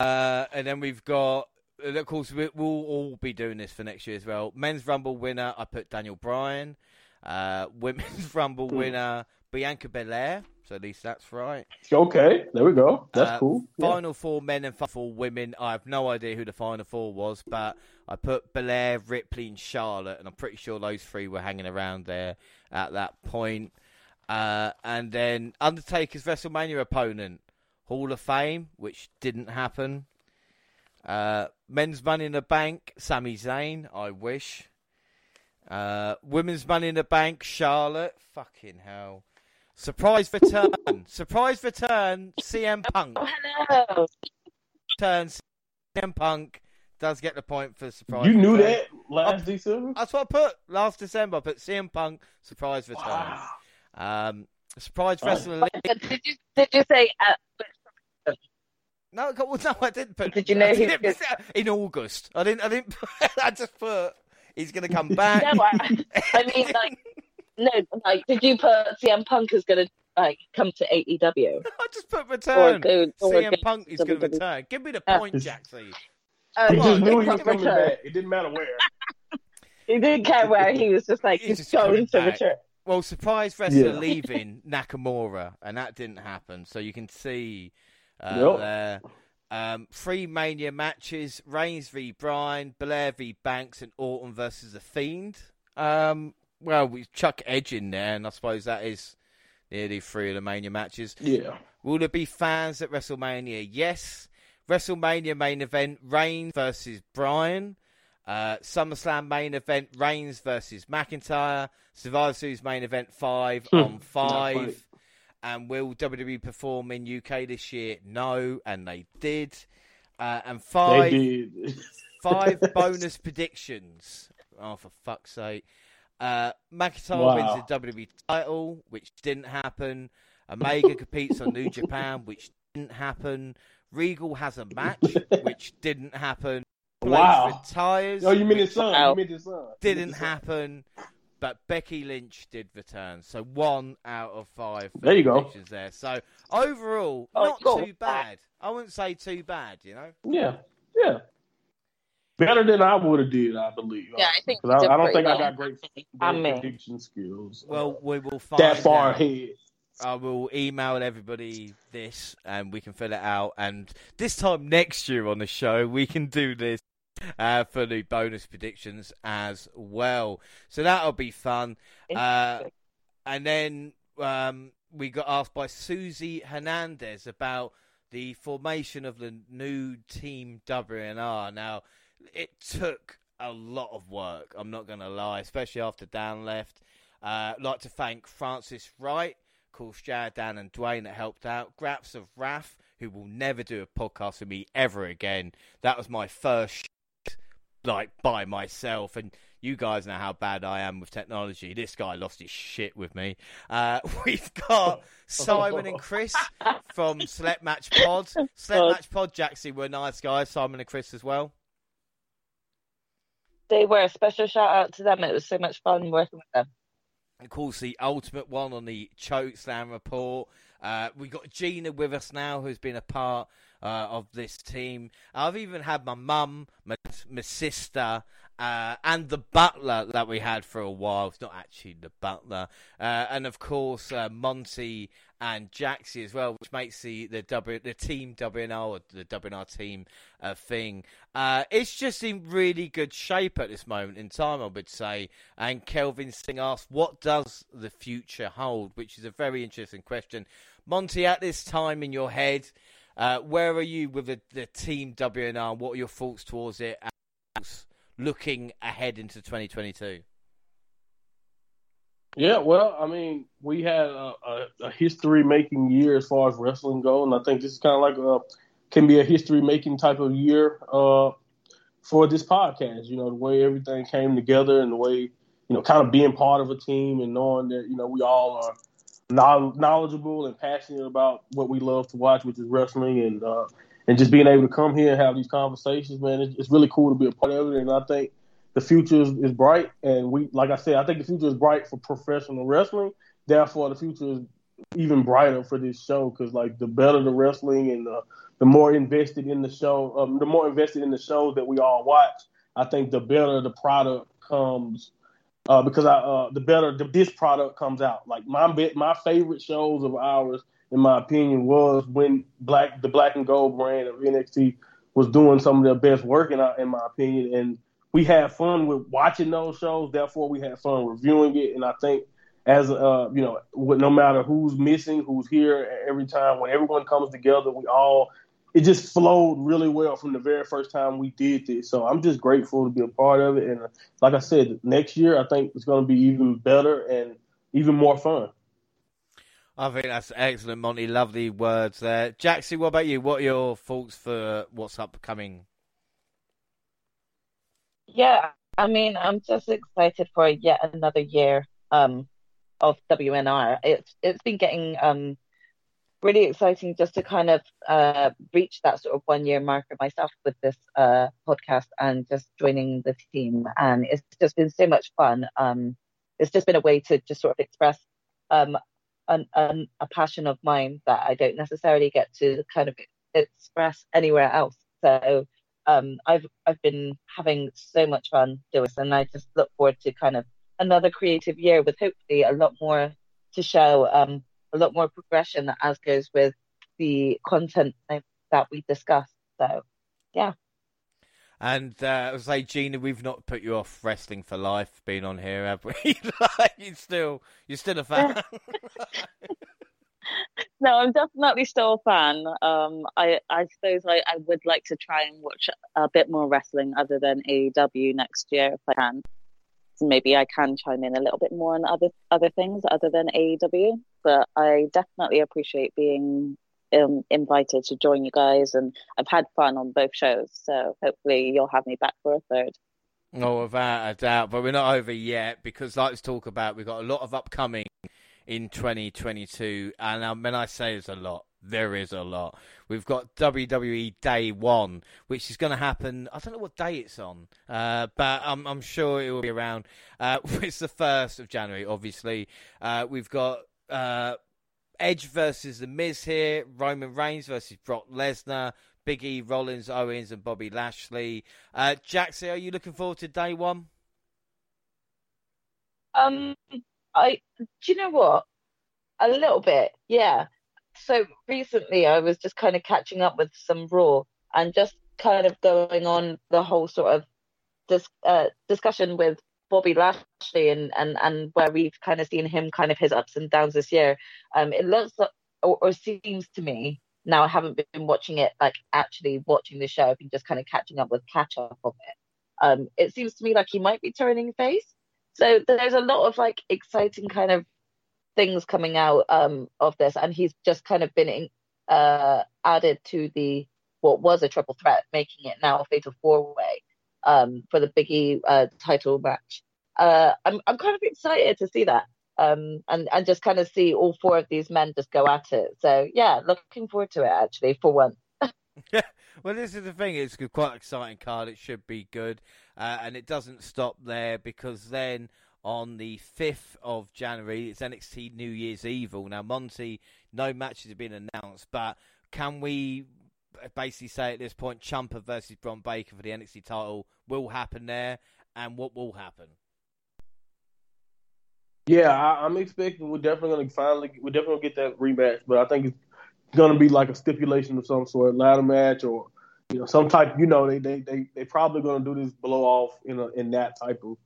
Uh, and then we've got, of course, we- we'll all be doing this for next year as well. Men's Rumble winner, I put Daniel Bryan. Uh, women's Rumble Hmm. winner, Bianca Belair. So at least that's right. Okay, there we go. That's Uh, cool. Yeah. Final four men and final four women. I have no idea who the final four was, but I put Belair, Ripley, and Charlotte, and I'm pretty sure those three were hanging around there at that point. Uh, and then Undertaker's WrestleMania opponent, Hall of Fame, which didn't happen. Uh, men's Money in the Bank, Sami Zayn. I wish. Uh, women's Money in the Bank, Charlotte. Fucking hell. Surprise return. Surprise return. CM Punk. Oh, hello. Turns. CM Punk does get the point for surprise. You knew that last December. That's what I put last December. I put CM Punk surprise return. Wow. Um, surprise Oh. wrestler. Did you did you say uh, No, well, no, I didn't put. Did you know he didn't was- put- in August? I didn't. I didn't. I just put he's going to come back. no? I, I mean, like, no, like, did you put CM Punk is gonna like come to AEW? I just put return. go, or CM Punk is going to return. Give me the Uh, point, Jaxie. Uh, He Come just knew he was coming back. It didn't matter where. He didn't care where he was just like He's he's, just going to back. return. Well, surprise wrestler Yeah. leaving Nakamura, and that didn't happen. So you can see uh, Yep. there. Um, three Mania matches: Reigns v Bryan, Blair v Banks, and Orton versus the Fiend. Um, well, we chuck Edge in there, and I suppose that is nearly three of the Mania matches. Yeah. Will there be fans at WrestleMania? Yes. WrestleMania main event: Reigns versus Bryan. Uh, SummerSlam main event: Reigns versus McIntyre. Survivor Series main event five Hmm. on five. And will WWE perform in UK this year? No, and they did. Uh, and five did. five bonus predictions. Oh, for fuck's sake. Uh, McIntyre Wow. wins the WWE title, which didn't happen. Omega competes on New Japan, which didn't happen. Regal has a match, which didn't happen. Blake Wow. retires. Oh, you mean his son? You meant his son. Didn't his son. happen. But Becky Lynch did return. So one out of five There you go. there. So overall, Oh, not cool. too bad. I wouldn't say too bad, you know? Yeah. Yeah. Better than I would have did, I believe. Yeah, I think 'Cause you I, I don't pretty think I got great, I great mean- prediction skills. Well, uh, we will find that far out. ahead. I will email everybody this and we can fill it out. And this time next year on the show, we can do this uh, for the bonus predictions as well. So that'll be fun. Uh, and then um, we got asked by Susie Hernandez about the formation of the new team WNR. Now, it took a lot of work. I'm not going to lie, especially after Dan left. Uh, I'd like to thank Francis Wright, of course, Jared, Dan, and Dwayne that helped out. Graps of Wrath, who will never do a podcast with me ever again. That was my first like by myself and you guys know how bad I am with technology. This guy lost his shit with me. Uh, we've got Simon and Chris from Select Match Pod. Select Match Pod, Jaxie were nice guys. Simon and Chris as well. They were a special shout out to them. It was so much fun working with them. Of course, the ultimate one on the Choke Slam report. Uh, we got Gina with us now, who's been a part uh, of this team. I've even had my mum, my, my sister, uh, and the butler that we had for a while. It's not actually the butler, uh, and of course uh, Monty and Jaxie as well, which makes the the W the team WNR or the WNR team uh, thing. Uh, it's just in really good shape at this moment in time, I would say. And Kelvin Singh asked, "What does the future hold?" Which is a very interesting question. Monty, at this time in your head, uh, where are you with the, the team WNR? What are your thoughts towards it? Looking ahead into 2022? Yeah, well, I mean, we had a, a, a history-making year as far as wrestling go, and I think this is kind of like a can be a history-making type of year uh, for this podcast. You know, the way everything came together, and the way you know, kind of being part of a team and knowing that you know we all are knowledgeable and passionate about what we love to watch, which is wrestling, and uh, and just being able to come here and have these conversations, man, it's, it's really cool to be a part of it. And I think the future is, is, bright. And we, like I said, I think the future is bright for professional wrestling. Therefore, the future is even brighter for this show because, like, the better the wrestling and the, the more invested in the show, um, the more invested in the shows that we all watch, I think the better the product comes. Uh, because I, uh, the better the, this product comes out. Like my my favorite shows of ours in my opinion, was when black the black and gold brand of NXT was doing some of their best work in, in my opinion. And we had fun with watching those shows. Therefore, we had fun reviewing it. And I think as uh, you know, no matter who's missing, who's here, every time when everyone comes together, we all it just flowed really well from the very first time we did this. So I'm just grateful to be a part of it. And like I said, next year I think it's going to be even better and even more fun. I think that's excellent, Monty. Lovely words there. Jaxie, what about you? What are your thoughts for what's upcoming? Yeah, I mean, I'm just excited for yet another year um, of WNR. It's it's been getting um, really exciting just to kind of uh, reach that sort of one year marker myself with this uh, podcast and just joining the team. And it's just been so much fun. Um, it's just been a way to just sort of express um, an, an, a passion of mine that I don't necessarily get to kind of express anywhere else. So um, I've I've been having so much fun doing this, and I just look forward to kind of another creative year with hopefully a lot more to show, um, a lot more progression as goes with the content that we discussed. So, yeah. And uh, I was like, Gina, we've not put you off wrestling for life being on here, have we? you still, you're still a fan. no, I'm definitely still a fan. Um, I, I suppose I, I would like to try and watch a bit more wrestling other than AEW next year if I can. So maybe I can chime in a little bit more on other other things other than AEW. But I definitely appreciate being um, invited to join you guys, and I've had fun on both shows. So hopefully you'll have me back for a third. No, without a doubt. But we're not over yet because, like, let's talk about we've got a lot of upcoming in 2022, and when I say there's a lot, there is a lot. We've got WWE Day One, which is going to happen. I don't know what day it's on, uh, but I'm, I'm, sure it will be around. Uh, it's the first of January, obviously. Uh, we've got uh, Edge versus The Miz here, Roman Reigns versus Brock Lesnar, Big E, Rollins, Owens, and Bobby Lashley. Uh, Jaxie, are you looking forward to day one? Um, I do you know what? A little bit, yeah. So recently, I was just kind of catching up with some Raw and just kind of going on the whole sort of dis- uh, discussion with Bobby Lashley and, and, and where we've kind of seen him kind of his ups and downs this year, um, it looks or, or seems to me, now I haven't been watching it like actually watching the show, I've been just kind of catching up with catch up of it. Um, it seems to me like he might be turning face. So there's a lot of like exciting kind of things coming out um, of this, and he's just kind of been in, uh, added to the what was a triple threat, making it now a fatal four way um, for the Biggie uh, title match. Uh, I'm I'm kind of excited to see that um, and and just kind of see all four of these men just go at it. So yeah, looking forward to it actually for one. yeah, well, this is the thing. It's quite exciting card. It should be good, uh, and it doesn't stop there because then on the 5th of January. It's NXT New Year's Evil. Now, Monty, no matches have been announced, but can we basically say at this point, Ciampa versus Bron Breakker for the NXT title will happen there, and what will happen? Yeah, I, am expecting we're definitely going to finally we're definitely going to get that rematch, but I think it's going to be like a stipulation of some sort, ladder match or you know some type. You know, they they they they probably going to do this blow off in a in that type of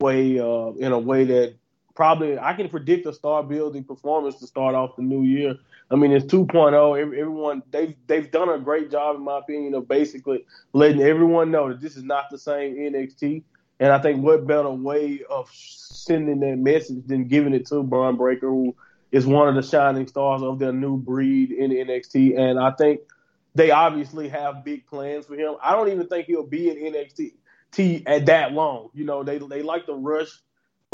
way, uh, in a way that probably I can predict a star building performance to start off the new year. I mean, it's 2.0. Everyone they've they've done a great job, in my opinion, of basically letting everyone know that this is not the same NXT. And I think what better way of sending that message than giving it to Bron Breakker, who is one of the shining stars of their new breed in NXT. And I think they obviously have big plans for him. I don't even think he'll be in NXT at that long. You know, they they like to rush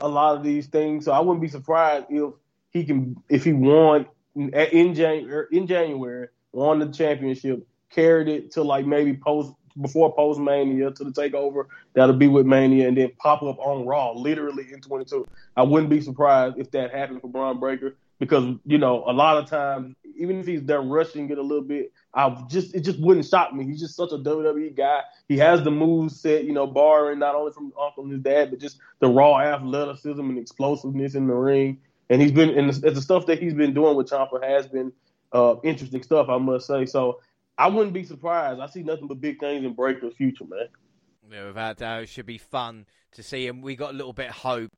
a lot of these things, so I wouldn't be surprised if he can if he won in January er, in January won the championship, carried it to like maybe post before post Mania to the takeover. That'll be with Mania and then pop up on Raw literally in 22. I wouldn't be surprised if that happened for Bron Breakker because you know a lot of times even if he's done rushing it a little bit, I just it just wouldn't shock me. He's just such a WWE guy. He has the moves set, you know, borrowing not only from Uncle and his dad, but just the raw athleticism and explosiveness in the ring. And he's been and the, the stuff that he's been doing with Ciampa has been uh, interesting stuff, I must say. So I wouldn't be surprised. I see nothing but big things in Breakker's future, man. Yeah, without doubt, it should be fun to see him. We got a little bit of hope.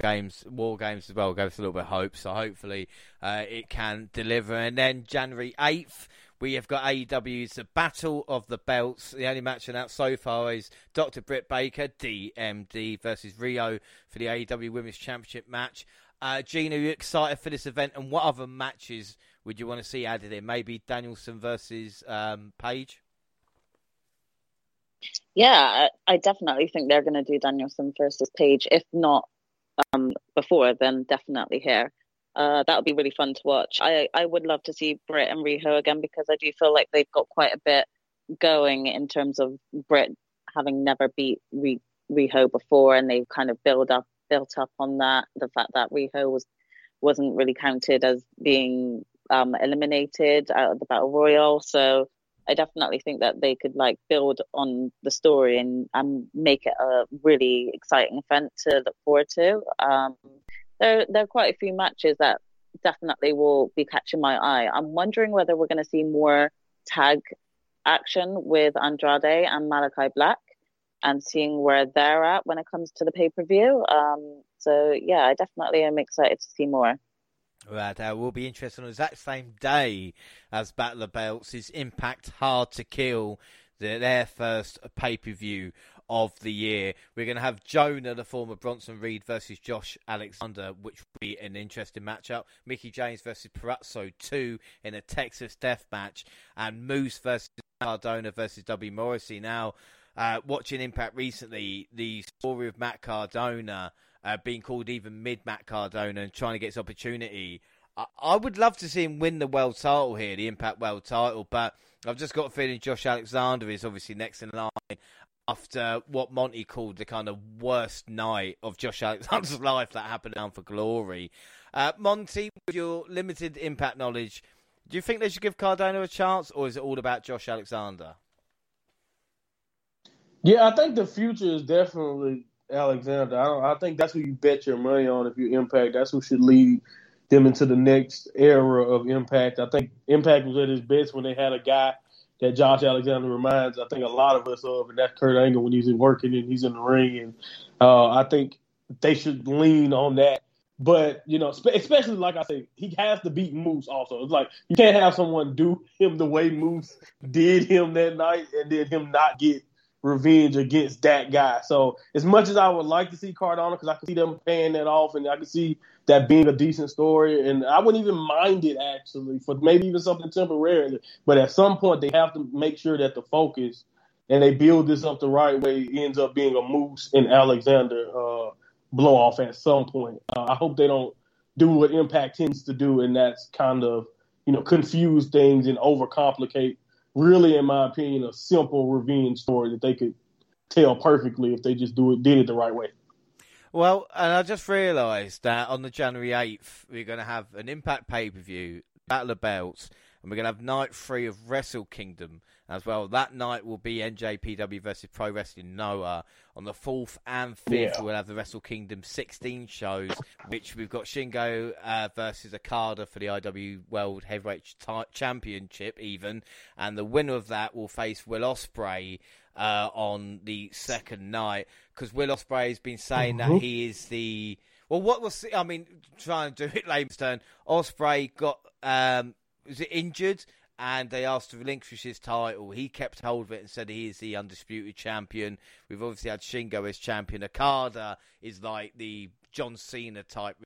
Games, war games as well, gave us a little bit of hope. So hopefully uh, it can deliver. And then January eighth, we have got AEW's The Battle of the Belts. The only match announced so far is Dr. Britt Baker, DMD, versus Riho for the AEW Women's Championship match. Uh, Gina, are you excited for this event? And what other matches would you want to see added in? Maybe Danielson versus um, Page? Yeah, I definitely think they're going to do Danielson versus Page. If not um, before, then definitely here. Uh, that would be really fun to watch. I, I would love to see Britt and Riho again because I do feel like they've got quite a bit going in terms of Britt having never beat Riho before, and they've kind of built up built up on that. The fact that Riho was wasn't really counted as being um, eliminated out of the battle royal. So I definitely think that they could like build on the story and, and make it a really exciting event to look forward to. Um, there, there are quite a few matches that definitely will be catching my eye. I'm wondering whether we're going to see more tag action with Andrade and Malakai Black and seeing where they're at when it comes to the pay per view. Um, so yeah, I definitely am excited to see more. Right, uh, will be interested on the exact same day as Battle of Belts is Impact Hard to Kill, the, their first pay per view of the year. We're going to have Jonah, the former Bronson Reed, versus Josh Alexander, which will be an interesting matchup. Mickie James versus Purrazzo 2 in a Texas death match, and Moose versus Cardona versus W. Morrissey. Now, uh, watching Impact recently, the story of Matt Cardona uh, being called even mid Matt Cardona and trying to get his opportunity. I-, I would love to see him win the world title here, the Impact World title, but I've just got a feeling Josh Alexander is obviously next in line after what Monty called the kind of worst night of Josh Alexander's life that happened Bound for Glory. Uh, Monty, with your limited impact knowledge, do you think they should give Cardona a chance, or is it all about Josh Alexander? Yeah, I think the future is definitely Alexander. I. I think that's who you bet your money on if you Impact. That's who should lead them into the next era of Impact. I think Impact was at its best when they had a guy that Josh Alexander reminds. I think a lot of us of, and that's Kurt Angle when he's working and he's in the ring. And uh, I think they should lean on that. But you know, especially like I say, he has to beat Moose. Also, it's like you can't have someone do him the way Moose did him that night, and then him not get revenge against that guy. So as much as I would like to see Cardona, because I can see them paying that off, and I can see that being a decent story, and I wouldn't even mind it actually for maybe even something temporarily. But at some point, they have to make sure that the focus and they build this up the right way ends up being a Moose and Alexander uh, blow off at some point. Uh, I hope they don't do what Impact tends to do, and that's kind of you know confuse things and overcomplicate really, in my opinion, a simple revenge story that they could tell perfectly if they just do it did it the right way. Well, and I just realised that on the January eighth, we're going to have an Impact pay per view, Battle of Belts, and we're going to have night three of Wrestle Kingdom as well. That night will be NJPW versus Pro Wrestling Noah. On the 4th and 5th, yeah. we'll have the Wrestle Kingdom 16 shows, which we've got Shingo uh, versus Okada for the IW World Heavyweight t- Championship, even. And the winner of that will face Will Ospreay. Uh, on the second night, because Will Ospreay has been saying mm-hmm. that he is the well. What was I mean? Trying to do it layman's turn. Ospreay got um, was it injured and they asked to relinquish his title. He kept hold of it and said he is the undisputed champion. We've obviously had Shingo as champion. Okada is like the John Cena type.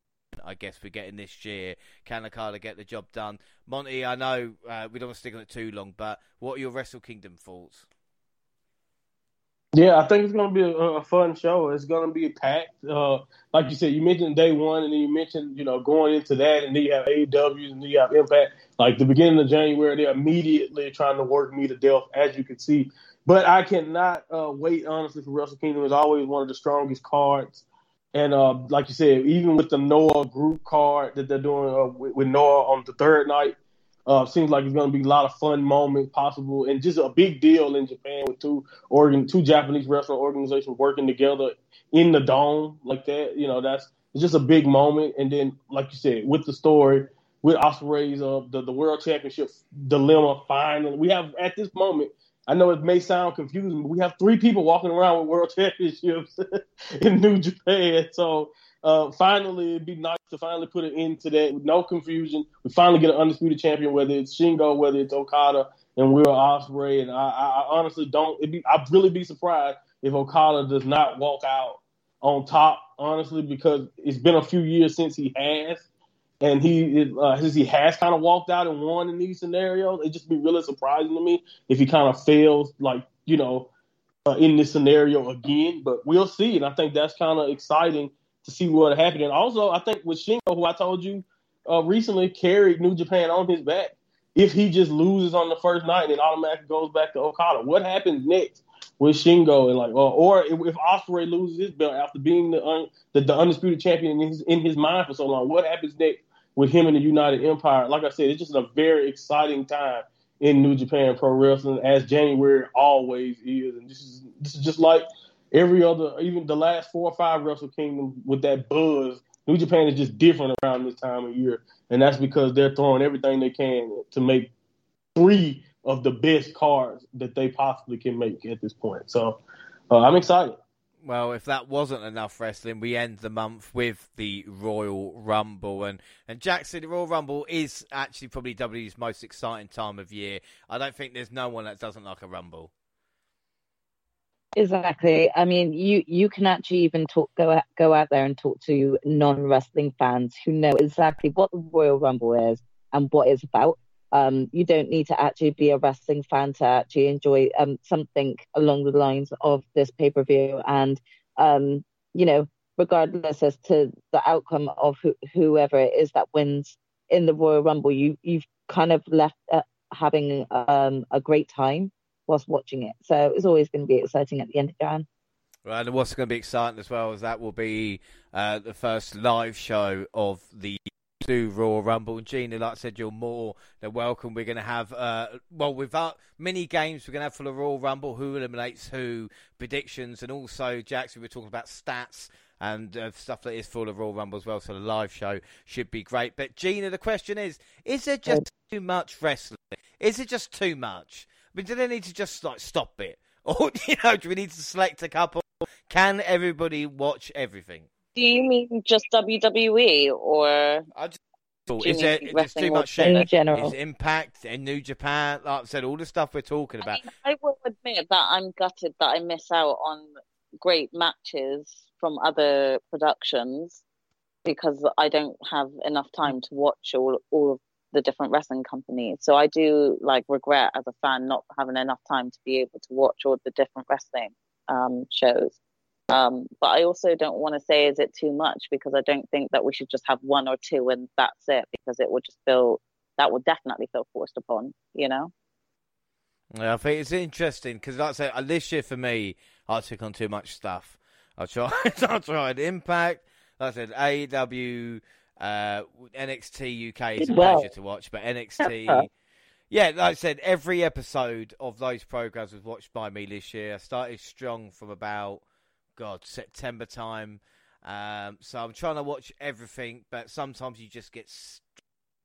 I guess we're getting this year. Can Okada get the job done? Monty, I know uh, we don't want to stick on it too long, but what are your Wrestle Kingdom thoughts? Yeah, I think it's going to be a, a, fun show. It's going to be packed. Uh, like you said, you mentioned day one, and then you mentioned you know going into that, and then you have AEW, and then you have Impact. Like the beginning of January, they're immediately trying to work me to death, as you can see. But I cannot uh, wait honestly for Wrestle Kingdom. It's always one of the strongest cards, and uh, like you said, even with the Noah group card that they're doing uh, with, with Noah on the third night, uh, seems like it's going to be a lot of fun moments possible, and just a big deal in Japan with two organ, two Japanese wrestling organizations working together in the dome like that. You know, that's it's just a big moment. And then, like you said, with the story, with Ospreay's uh, the the World Championship dilemma. Finally, we have at this moment. I know it may sound confusing, but we have three people walking around with world championships in New Japan. So uh, finally, it'd be nice to finally put an end to that with no confusion. We finally get an undisputed champion, whether it's Shingo, whether it's Okada, and Will Ospreay. And I, I honestly don't. Be, I'd really be surprised if Okada does not walk out on top. Honestly, because it's been a few years since he has, and he uh, since he has kind of walked out and won in these scenarios. It'd just be really surprising to me if he kind of fails, like you know, uh, in this scenario again. But we'll see, and I think that's kind of exciting to see what happened. And also, I think with Shingo, who I told you uh, recently carried New Japan on his back, if he just loses on the first night and automatically goes back to Okada, what happens next with Shingo? And like, or, if, if Ospreay loses his belt after being the, un, the, the undisputed champion in his, in his mind for so long, what happens next with him and the United Empire? Like I said, it's just a very exciting time in New Japan Pro Wrestling, as January always is. And this is this is just like every other, even the last four or five Wrestle Kingdom with that buzz. New Japan is just different around this time of year, and that's because they're throwing everything they can to make three of the best cards that they possibly can make at this point. So uh, I'm excited. Well, if that wasn't enough wrestling, we end the month with the Royal Rumble. And, and Jackson, the Royal Rumble is actually probably WWE's most exciting time of year. I don't think there's no one that doesn't like a Rumble. Exactly. I mean, you you can actually even talk go out, go out there and talk to non wrestling fans who know exactly what the Royal Rumble is and what it's about. Um, you don't need to actually be a wrestling fan to actually enjoy um, something along the lines of this pay per view. And um, you know, regardless as to the outcome of who, whoever it is that wins in the Royal Rumble, you you've kind of left uh, having um, a great time whilst watching it. So it's always going to be exciting at the end of Jan. Right, and what's going to be exciting as well is that will be uh, the first live show of the do Royal Rumble. And Gina, like I said, you're more than welcome. We're going to have, uh, well, without mini games, we're going to have for the Royal Rumble who eliminates who, predictions, and also, Jackson, we're talking about stats and uh, stuff that is for the Royal Rumble as well. So the live show should be great. But Gina, the question is: Is there just too much wrestling? Is it just too much? But do they need to just like stop it, or you know, do we need to select a couple? Can everybody watch everything? Do you mean just WWE or? I just Is there, there's too much shit? in general. Is Impact and New Japan, like I said, all the stuff we're talking I about. mean, I will admit that I'm gutted that I miss out on great matches from other productions because I don't have enough time to watch all all of the different wrestling companies. So I do like regret as a fan not having enough time to be able to watch all the different wrestling um, shows. Um, but I also don't want to say is it too much because I don't think that we should just have one or two and that's it because it would just feel that would definitely feel forced upon, you know. Yeah, I think it's interesting because, like I said, uh, this year for me, I took on too much stuff. I tried, I tried Impact. I said, AEW, uh, NXT UK is a well. pleasure to watch, but NXT, yeah, like I said, every episode of those programs was watched by me this year. I started strong from about God September time, um, so I'm trying to watch everything, but sometimes you just get. St-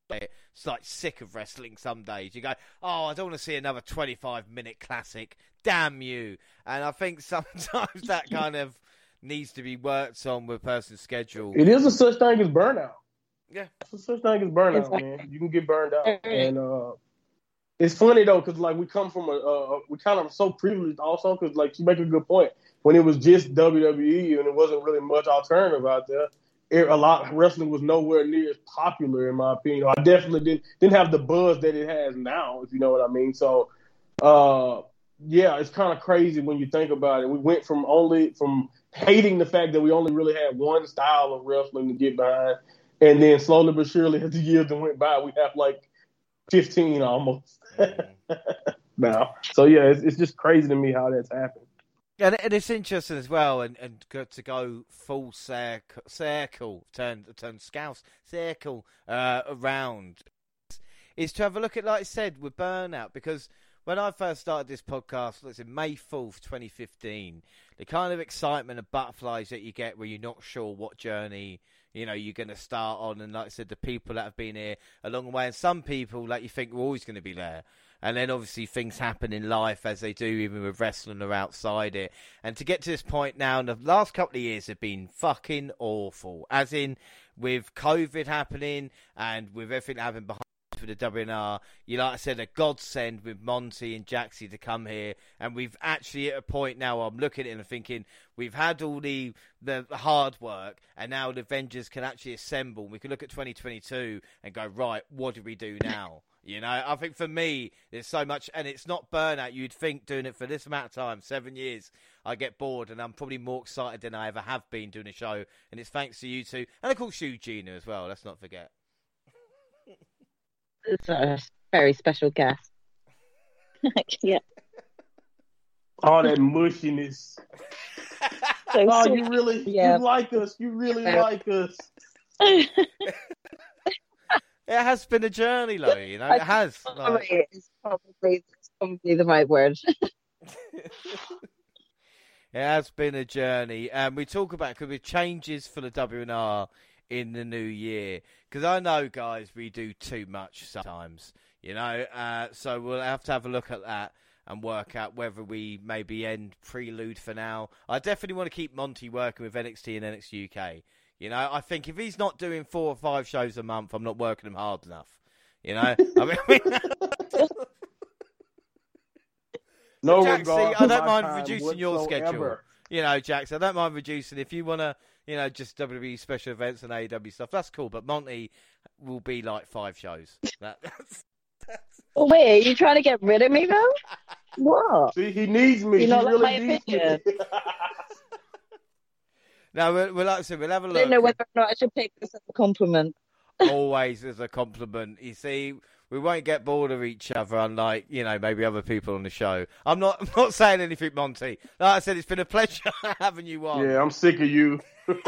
it's like sick of wrestling some days. You go, oh, I don't want to see another 25 minute classic. Damn you. And I think sometimes that kind of needs to be worked on with a person's schedule. It is a such thing as burnout. Yeah. It's a such thing as burnout, Exactly. man. You can get burned out, and uh, it's funny though, because like we come from a, uh, we kind of so privileged also, because like you make a good point. When it was just WWE and it wasn't really much alternative out there, it, a lot wrestling was nowhere near as popular in my opinion. I definitely didn't didn't have the buzz that it has now, if you know what I mean. So, uh, yeah, it's kind of crazy when you think about it. We went from only from hating the fact that we only really had one style of wrestling to get behind, and then slowly but surely, as the years went by, we have like fifteen almost now. So yeah, it's, it's just crazy to me how that's happened. And, and it's interesting as well, and, and to go full circle, circle turn turn scouse circle uh, around, is to have a look at, like I said, with burnout. Because when I first started this podcast, let's say May fourth, twenty fifteen, the kind of excitement and butterflies that you get where you're not sure what journey you know you're going to start on, and like I said, the people that have been here a long way, and some people like you think were always going to be there. And then obviously things happen in life as they do, even with wrestling or outside it. And to get to this point now, the last couple of years have been fucking awful. As in, with COVID happening and with everything happening behind for the WNR, you like I said, a godsend with Monty and Jaxie to come here. And we've actually at a point now, I'm looking at it and thinking, we've had all the, the hard work, and now the Avengers can actually assemble. We can look at 2022 and go, right, what do we do now? You know, I think for me, there's so much, and it's not burnout. You'd think doing it for this amount of time, seven years, I get bored, and I'm probably more excited than I ever have been doing a show. And it's thanks to you two, and of course you, Gina, as well. Let's not forget. It's a very special guest. yeah. All that mushiness. So Oh, sweet. you really, Yeah. you like us. You really Yeah. like us. It has been a journey, though. You know, it has. Like, Probably, it's probably, it's probably the right word. it has been a journey, and we talk about could be changes for the WNR in the new year because I know, guys, we do too much sometimes. You know, uh, so we'll have to have a look at that and work out whether we maybe end prelude for now. I definitely want to keep Monty working with NXT and NXT UK. You know, I think if he's not doing four or five shows a month, I'm not working him hard enough. You know, I mean, No Jack, regard see, I don't mind reducing your schedule. you know, Jax, I don't mind reducing. If you want to, you know, just WWE special events and AEW stuff, that's cool. But Monty will be like five shows. That, that's, that's, Oh, wait, are you trying to get rid of me though? What? See, he needs me. You he not like really my needs me. opinion? no, we'll, we'll, like I said, we'll have a I don't know look. whether or not I should take this as a compliment. Always as a compliment. You see, we won't get bored of each other, unlike you know maybe other people on the show. I'm not. I'm not saying anything, Monty. Like I said, it's been a pleasure having you on. yeah, I'm sick of you.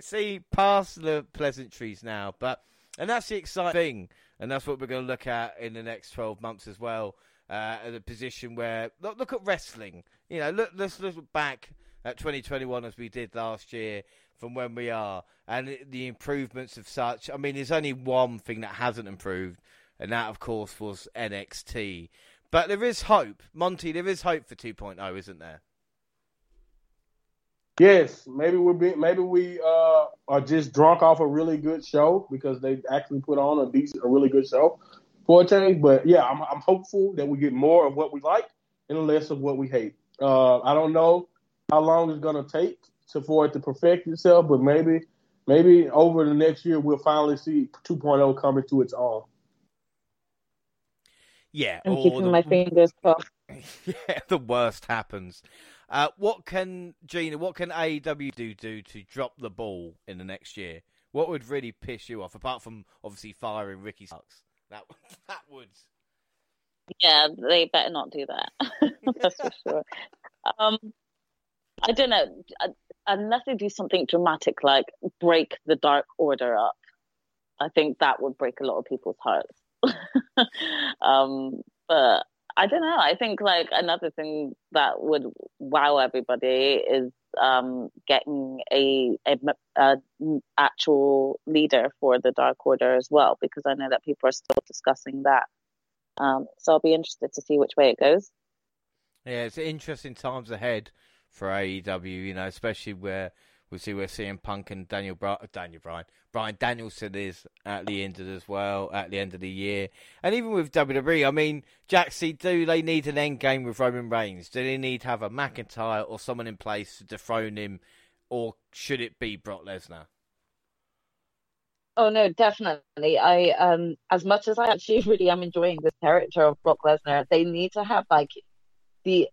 See, past the pleasantries now, but and that's the exciting thing, and that's what we're going to look at in the next twelve months as well. Uh, at a position where look, look at wrestling. You know, look, let's look back at 2021 as we did last year from when we are, and the improvements of such. I mean, there's only one thing that hasn't improved, and that, of course, was NXT. But there is hope, Monty. There is hope for 2.0, isn't there? yes, maybe we're being, maybe we uh are just drunk off a really good show because they actually put on a decent, a really good show for a change. But yeah, I'm, I'm hopeful that we get more of what we like and less of what we hate. Uh, I don't know how long it's going to take to, for it to perfect itself, but maybe maybe over the next year we'll finally see 2.0 coming to its own. Yeah, I'm keeping the, my fingers crossed. Yeah, the worst happens. Uh, what can Gina? What can AEW do, do to drop the ball in the next year? What would really piss you off, apart from obviously firing Ricky Starks? That that would. Yeah, they better not do that. That's for sure. Um, I don't know. Unless they do something dramatic like break the Dark Order up, I think that would break a lot of people's hearts. um, but I don't know. I think like another thing that would wow everybody is um, getting a, a, a, actual leader for the Dark Order as well, because I know that people are still discussing that. Um, so I'll be interested to see which way it goes. Yeah, it's interesting times ahead for AEW. You know, especially where we see where CM Punk and Daniel Bra- Daniel Bryan Bryan Danielson is at the end of as well at the end of the year, and even with WWE. I mean, see, do they need an end game with Roman Reigns? Do they need to have a McIntyre or someone in place to dethrone him, or should it be Brock Lesnar? Oh no, definitely. I um as much as I actually really am enjoying this character of Brock Lesnar, they need to have like the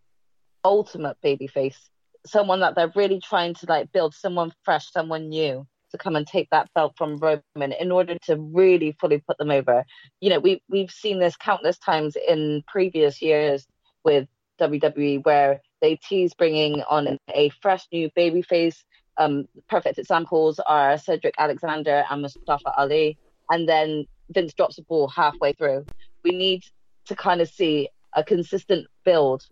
ultimate babyface, someone that they're really trying to like build, someone fresh, someone new to come and take that belt from Roman in order to really fully put them over. You know, we we've seen this countless times in previous years with WWE where they tease bringing on a fresh new babyface. Um, perfect examples are Cedric Alexander and Mustafa Ali, and then Vince drops the ball halfway through. We need to kind of see a consistent build,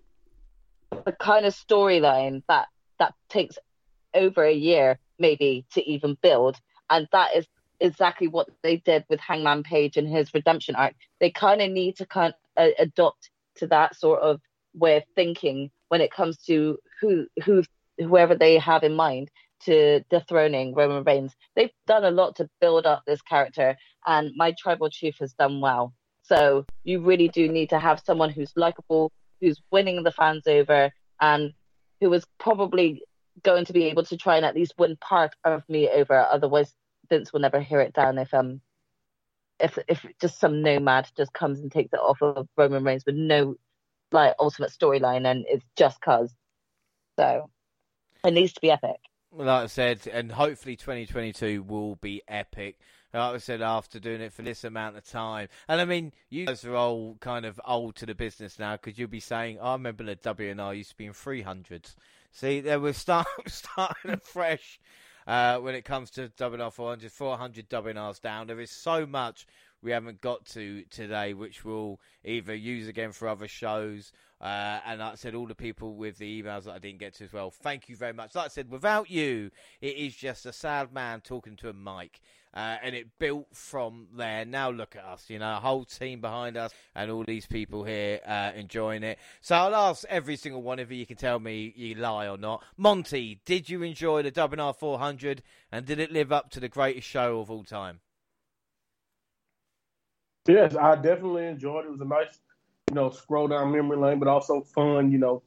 the kind of storyline that that takes over a year maybe to even build. And that is exactly what they did with Hangman Page and his redemption arc. They kind of need to kind of adopt to that sort of way of thinking when it comes to who who whoever they have in mind to dethroning Roman Reigns. They've done a lot to build up this character, and my tribal chief has done well. So you really do need to have someone who's likable, who's winning the fans over, and who is probably going to be able to try and at least win part of me over. Otherwise, Vince will never hear it down if um if if just some nomad just comes and takes it off of Roman Reigns with no like ultimate storyline and it's just cause. So it needs to be epic. Like I said, and hopefully 2022 will be epic. Like I said, after doing it for this amount of time, and I mean, you guys are all kind of old to the business now because you'll be saying, "I remember the WNR used to be in 300s." See, they were start, starting afresh uh, when it comes to WNR 400, 400 WNRs down. There is so much we haven't got to today, which we'll either use again for other shows. Uh, and like I said, all the people with the emails that I didn't get to as well. Thank you very much. Like I said, without you, it is just a sad man talking to a mic. Uh, and it built from there. Now look at us, you know, a whole team behind us, and all these people here uh, enjoying it. So I'll ask every single one of you. You can tell me you lie or not. Monty, did you enjoy the WNR 400, and did it live up to the greatest show of all time? Yes, I definitely enjoyed it. It was a nice, you know, scroll down memory lane, but also fun. You know,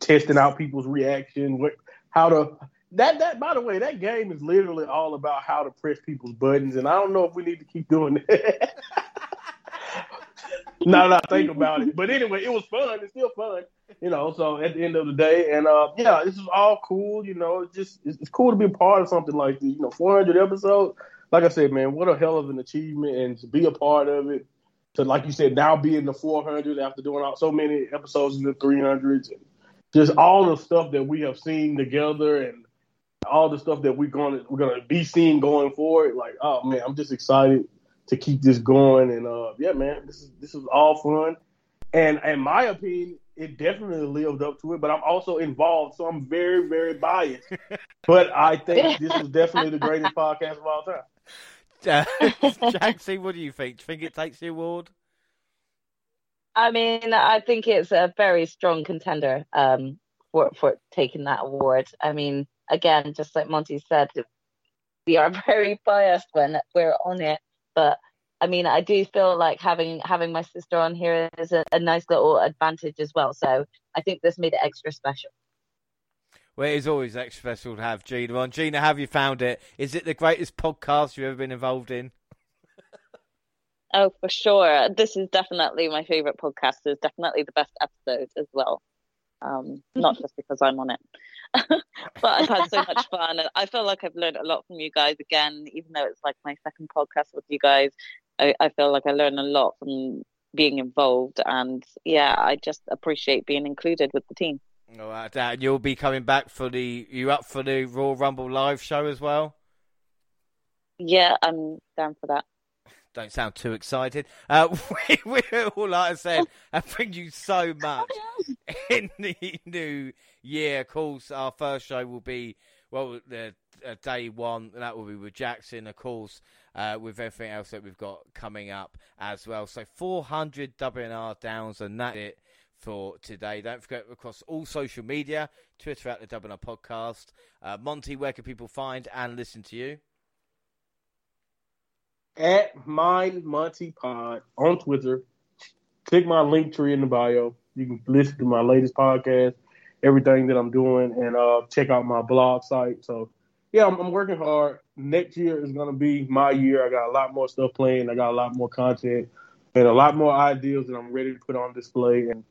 testing out people's reaction, what, how to that that by the way, that game is literally all about how to press people's buttons, and I don't know if we need to keep doing that. now that I think about it, but anyway, it was fun. It's still fun, you know. So at the end of the day, and uh, yeah, this is all cool. You know, it's just it's, it's cool to be a part of something like this. You know, 400 episodes. Like I said, man, what a hell of an achievement, and to be a part of it. To like you said, now be in the 400 after doing all, so many episodes in the 300s, and just all the stuff that we have seen together, and all the stuff that we're going to we're going to be seeing going forward. Like, oh man, I'm just excited to keep this going. And uh, yeah, man, this is this is all fun. And in my opinion, it definitely lived up to it. But I'm also involved, so I'm very very biased. but I think this is definitely the greatest podcast of all time. Uh, Jackson, what do you think? Do you think it takes the award? I mean, I think it's a very strong contender um, for for taking that award. I mean, again, just like Monty said, we are very biased when we're on it. But I mean, I do feel like having having my sister on here is a, a nice little advantage as well. So I think this made it extra special. Well, it is always extra special to have Gina on. Gina, have you found it? Is it the greatest podcast you've ever been involved in? Oh, for sure. This is definitely my favorite podcast. It's definitely the best episode as well. Um, not just because I'm on it, but I've had so much fun. And I feel like I've learned a lot from you guys again, even though it's like my second podcast with you guys. I, I feel like I learn a lot from being involved. And yeah, I just appreciate being included with the team. All right, Dan, you'll be coming back for the. You up for the Royal Rumble live show as well? Yeah, I'm down for that. Don't sound too excited. Uh, we, we all, like I said, have bring you so much in the new year. Of course, our first show will be well, the uh, day one. That will be with Jackson, of course, uh, with everything else that we've got coming up as well. So 400 WNR downs, and that's it for today. Don't forget across all social media, Twitter at the WNR Podcast. Uh, Monty, where can people find and listen to you? At Mind Monty Pod on Twitter. Click my Linktree in the bio. You can listen to my latest podcast, everything that I'm doing, and uh, check out my blog site. So, yeah, I'm, I'm working hard. Next year is going to be my year. I got a lot more stuff playing. I got a lot more content and a lot more ideas that I'm ready to put on display. And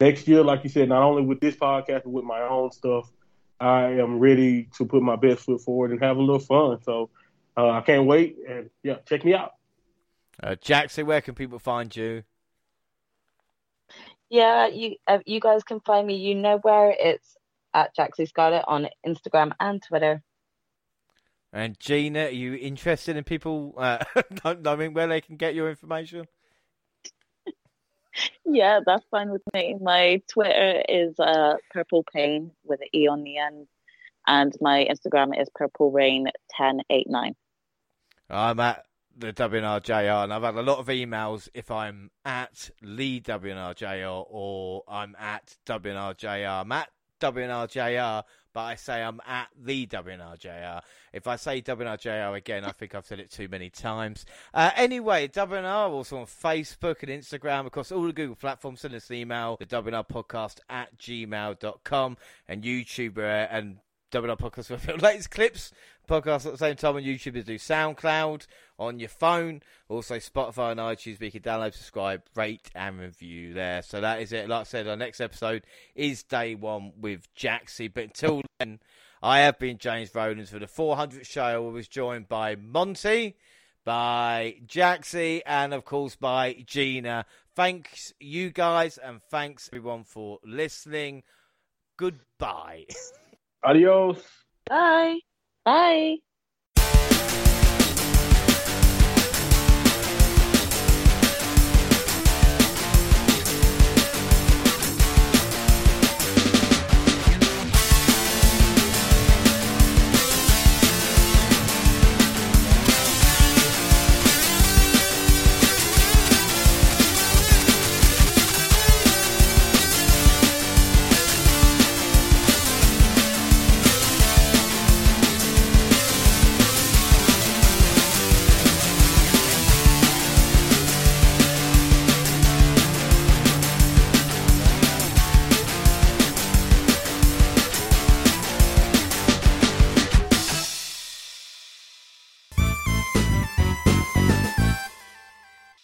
next year, like you said, not only with this podcast, but with my own stuff, I am ready to put my best foot forward and have a little fun. So uh, I can't wait. And yeah, check me out. Uh, Jackson, where can people find you? Yeah, you uh, you guys can find me. You know where it's at Jaxie Scarlett on Instagram and Twitter. And Gina, are you interested in people uh, knowing where they can get your information? yeah, that's fine with me. My Twitter is uh, Purple Pain with an E on the end, and my Instagram is Purple Rain ten eight nine. I'm at the WNRJR, and I've had a lot of emails if I'm at Lee WNRJR or I'm at WNRJR. I'm at WNRJR, but I say I'm at the WNRJR. If I say WNRJR again, I think I've said it too many times. Uh, anyway, WNR also on Facebook and Instagram, across all the Google platforms. Send us an email, the WNR podcast at gmail.com, and YouTube uh, and WNR podcast with the latest clips podcast at the same time on YouTube as do SoundCloud on your phone, also Spotify and iTunes. We can download, subscribe, rate, and review there. So that is it. Like I said, our next episode is day one with Jaxie. But until then, I have been James Rowlands for the 400th show. I was joined by Monty, by Jaxie, and of course by Gina. Thanks, you guys, and thanks everyone for listening. Goodbye. Adios. Bye. Bye.